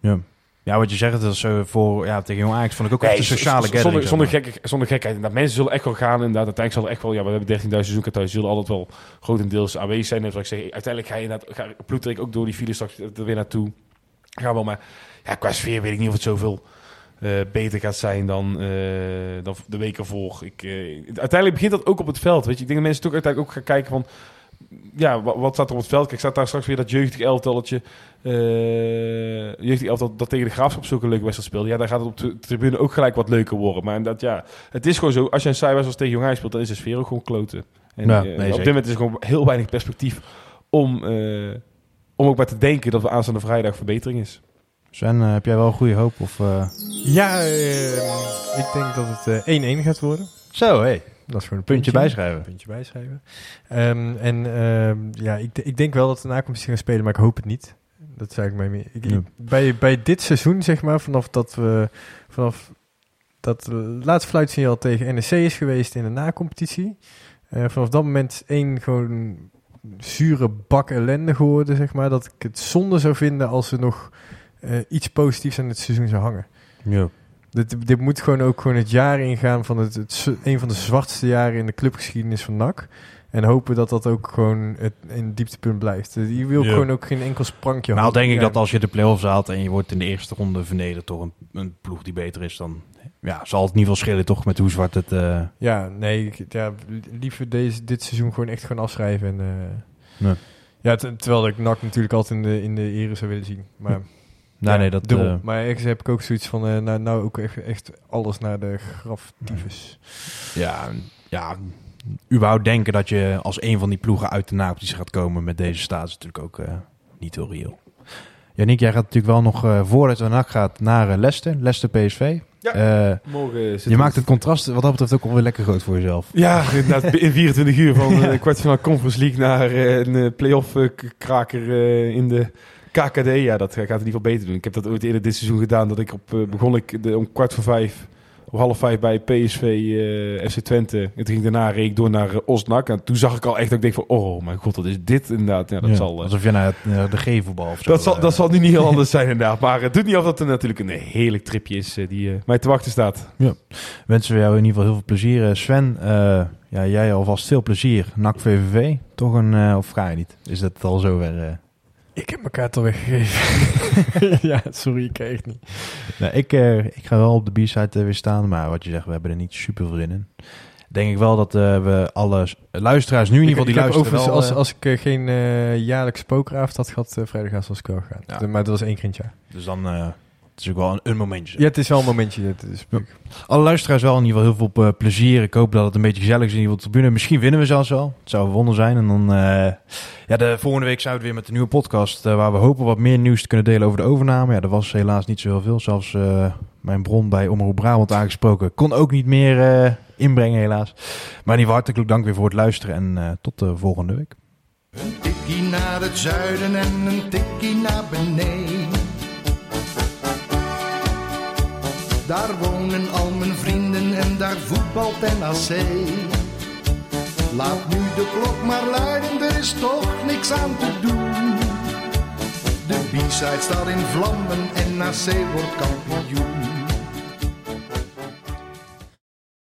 Ja. Ja, wat je zegt, dat is eh, voor ja, tegen Jong Ajax vond ik ook echt een sociale gathering. Zonder, zonder, gekke, zonder gekheid. Inderdaad, mensen zullen echt wel gaan. Inderdaad, uiteindelijk zal er echt wel... Ja, we hebben 13.000 seizoenkaarten. Zullen altijd wel grotendeels aanwezig zijn. Net zoals ik zeg, uiteindelijk ga je inderdaad... Ga, ploeter ik ook door die file straks er weer naartoe. Ga wel, maar... Ja, qua sfeer weet ik niet of het zoveel eh, beter gaat zijn dan, eh, dan de week ervoor. Ik, uiteindelijk begint dat ook op het veld. Weet je? Ik denk dat mensen toch uiteindelijk ook gaan kijken van... Ja, wat, wat staat er op het veld? Kijk, staat daar straks weer dat jeugdig elftalletje... eh jeugdig elftal dat tegen de Graafschap zulke leuke wedstrijd speelde. Ja, daar gaat het op de tribune ook gelijk wat leuker worden. Maar dat, ja, het is gewoon zo. Als je een saai wedstrijd tegen Jong speelt, dan is de sfeer ook gewoon kloten. En Ja, eh, op dit moment is er gewoon heel weinig perspectief om, eh, om ook maar te denken dat we aanstaande vrijdag verbetering is. Sven, eh, heb jij wel een goede hoop? Of, eh? Ja, ik denk dat het eh, 1-1 gaat worden. Zo, hé. Hey. Dat is gewoon een puntje, puntje, bijschrijven. puntje bijschrijven. Ehm, en ehm, ja, ik, ik denk wel dat de nakomst gaan spelen, maar ik hoop het niet. Dat zei ik mij meer. Ik, Ja. bij, bij dit seizoen, zeg maar, vanaf dat we vanaf dat de laatste fluitsignaal tegen NEC is geweest in de nacompetitie. eh vanaf dat moment één gewoon zure bak ellende geworden, zeg maar. Dat ik het zonde zou vinden als er nog eh, iets positiefs aan het seizoen zou hangen. Ja. Dit, dit moet gewoon ook gewoon het jaar ingaan van het, het, een van de zwartste jaren in de clubgeschiedenis van NAC. En hopen dat dat ook gewoon het, een dieptepunt blijft. Eh, Je wil Ja. gewoon ook geen enkel sprankje Nou, denk ik Ja. dat als je de play-offs haalt en je wordt in de eerste ronde vernederd door een, een ploeg die beter is, dan ja, zal het in ieder geval schillen toch met hoe zwart het... eh, Ja, nee, ik, ja, liever deze, dit seizoen gewoon echt gewoon afschrijven. En, eh, Nee. Ja, ter- terwijl ik NAC natuurlijk altijd in de, in de ere zou willen zien. Maar, nee, ja, nee, dat... dubbel. eh, maar ergens heb ik ook zoiets van, eh, nou, nou ook echt, echt alles naar de graf tyfus. ja, ja, überhaupt denken dat je als een van die ploegen uit de naopties gaat komen met deze staat is natuurlijk ook eh, niet heel reëel. Yannick, jij gaat natuurlijk wel nog eh, voordat de NAC gaat naar Leicester, Leicester PSV. Ja. Eh, Morgen zit je maakt het contrast wat dat betreft ook alweer lekker groot voor jezelf. Ja, inderdaad. In 24 uur van de kwartfinale Conference League naar eh, een play-off kraker eh, in de KKD. Ja, dat gaat in ieder geval beter doen. Ik heb dat ooit eerder dit seizoen gedaan. Dat ik op, eh, begon ik de, om kwart voor vijf, om half vijf bij PSV eh, FC Twente. En toen ging ik daarna reed ik door naar uh, Osnak. En toen zag ik al echt dat ik denk van, oh mijn god, wat is dit inderdaad. Ja, dat Ja, zal... Alsof je naar de G-voetbal of zo... dat zal, dat zal nu niet heel anders zijn inderdaad. Maar het doet niet of dat er natuurlijk een heerlijk tripje is die mij te wachten staat. wensen we jou in ieder geval heel veel plezier. Sven, ja, jij alvast veel plezier. NAC VVV, toch een... of ga je niet? Is dat al zover... Ik heb elkaar toch weggegeven. ja, sorry, ik krijg het niet. Nee, ik, eh, ik ga wel op de B-side eh, weer staan, maar wat je zegt, we hebben er niet super veel zin in. Denk ik wel dat eh, we alle luisteraars nu in ieder geval die luisteren wel, als, als ik geen eh jaarlijks spookavond had gehad, uh, vrijdagavond was ik wel gegaan. Ja. De- maar dat was één keer in het jaar. Dus dan eh het is ook wel een, een momentje. Ja, het is wel een momentje. Het is, Ja. Alle luisteraars wel in ieder geval heel veel eh, plezier. Ik hoop dat het een beetje gezellig is in ieder geval tribune. Misschien winnen we zelfs wel. Het zou een wonder zijn. En dan, eh, ja, de volgende week zijn we weer met een nieuwe podcast. eh, waar we hopen wat meer nieuws te kunnen delen over de overname. Ja, er was helaas niet zo heel veel. Zelfs eh, mijn bron bij Omroep Brabant aangesproken kon ook niet meer eh, inbrengen, helaas. Maar in ieder geval hartelijk dank weer voor het luisteren. En eh, tot de volgende week. Een tikkie naar het zuiden en een tikkie naar beneden. Daar wonen al mijn vrienden en daar voetbalt NAC. Laat nu de klok maar luiden, er is toch niks aan te doen. De B-side staat in vlammen en NAC wordt kampioen.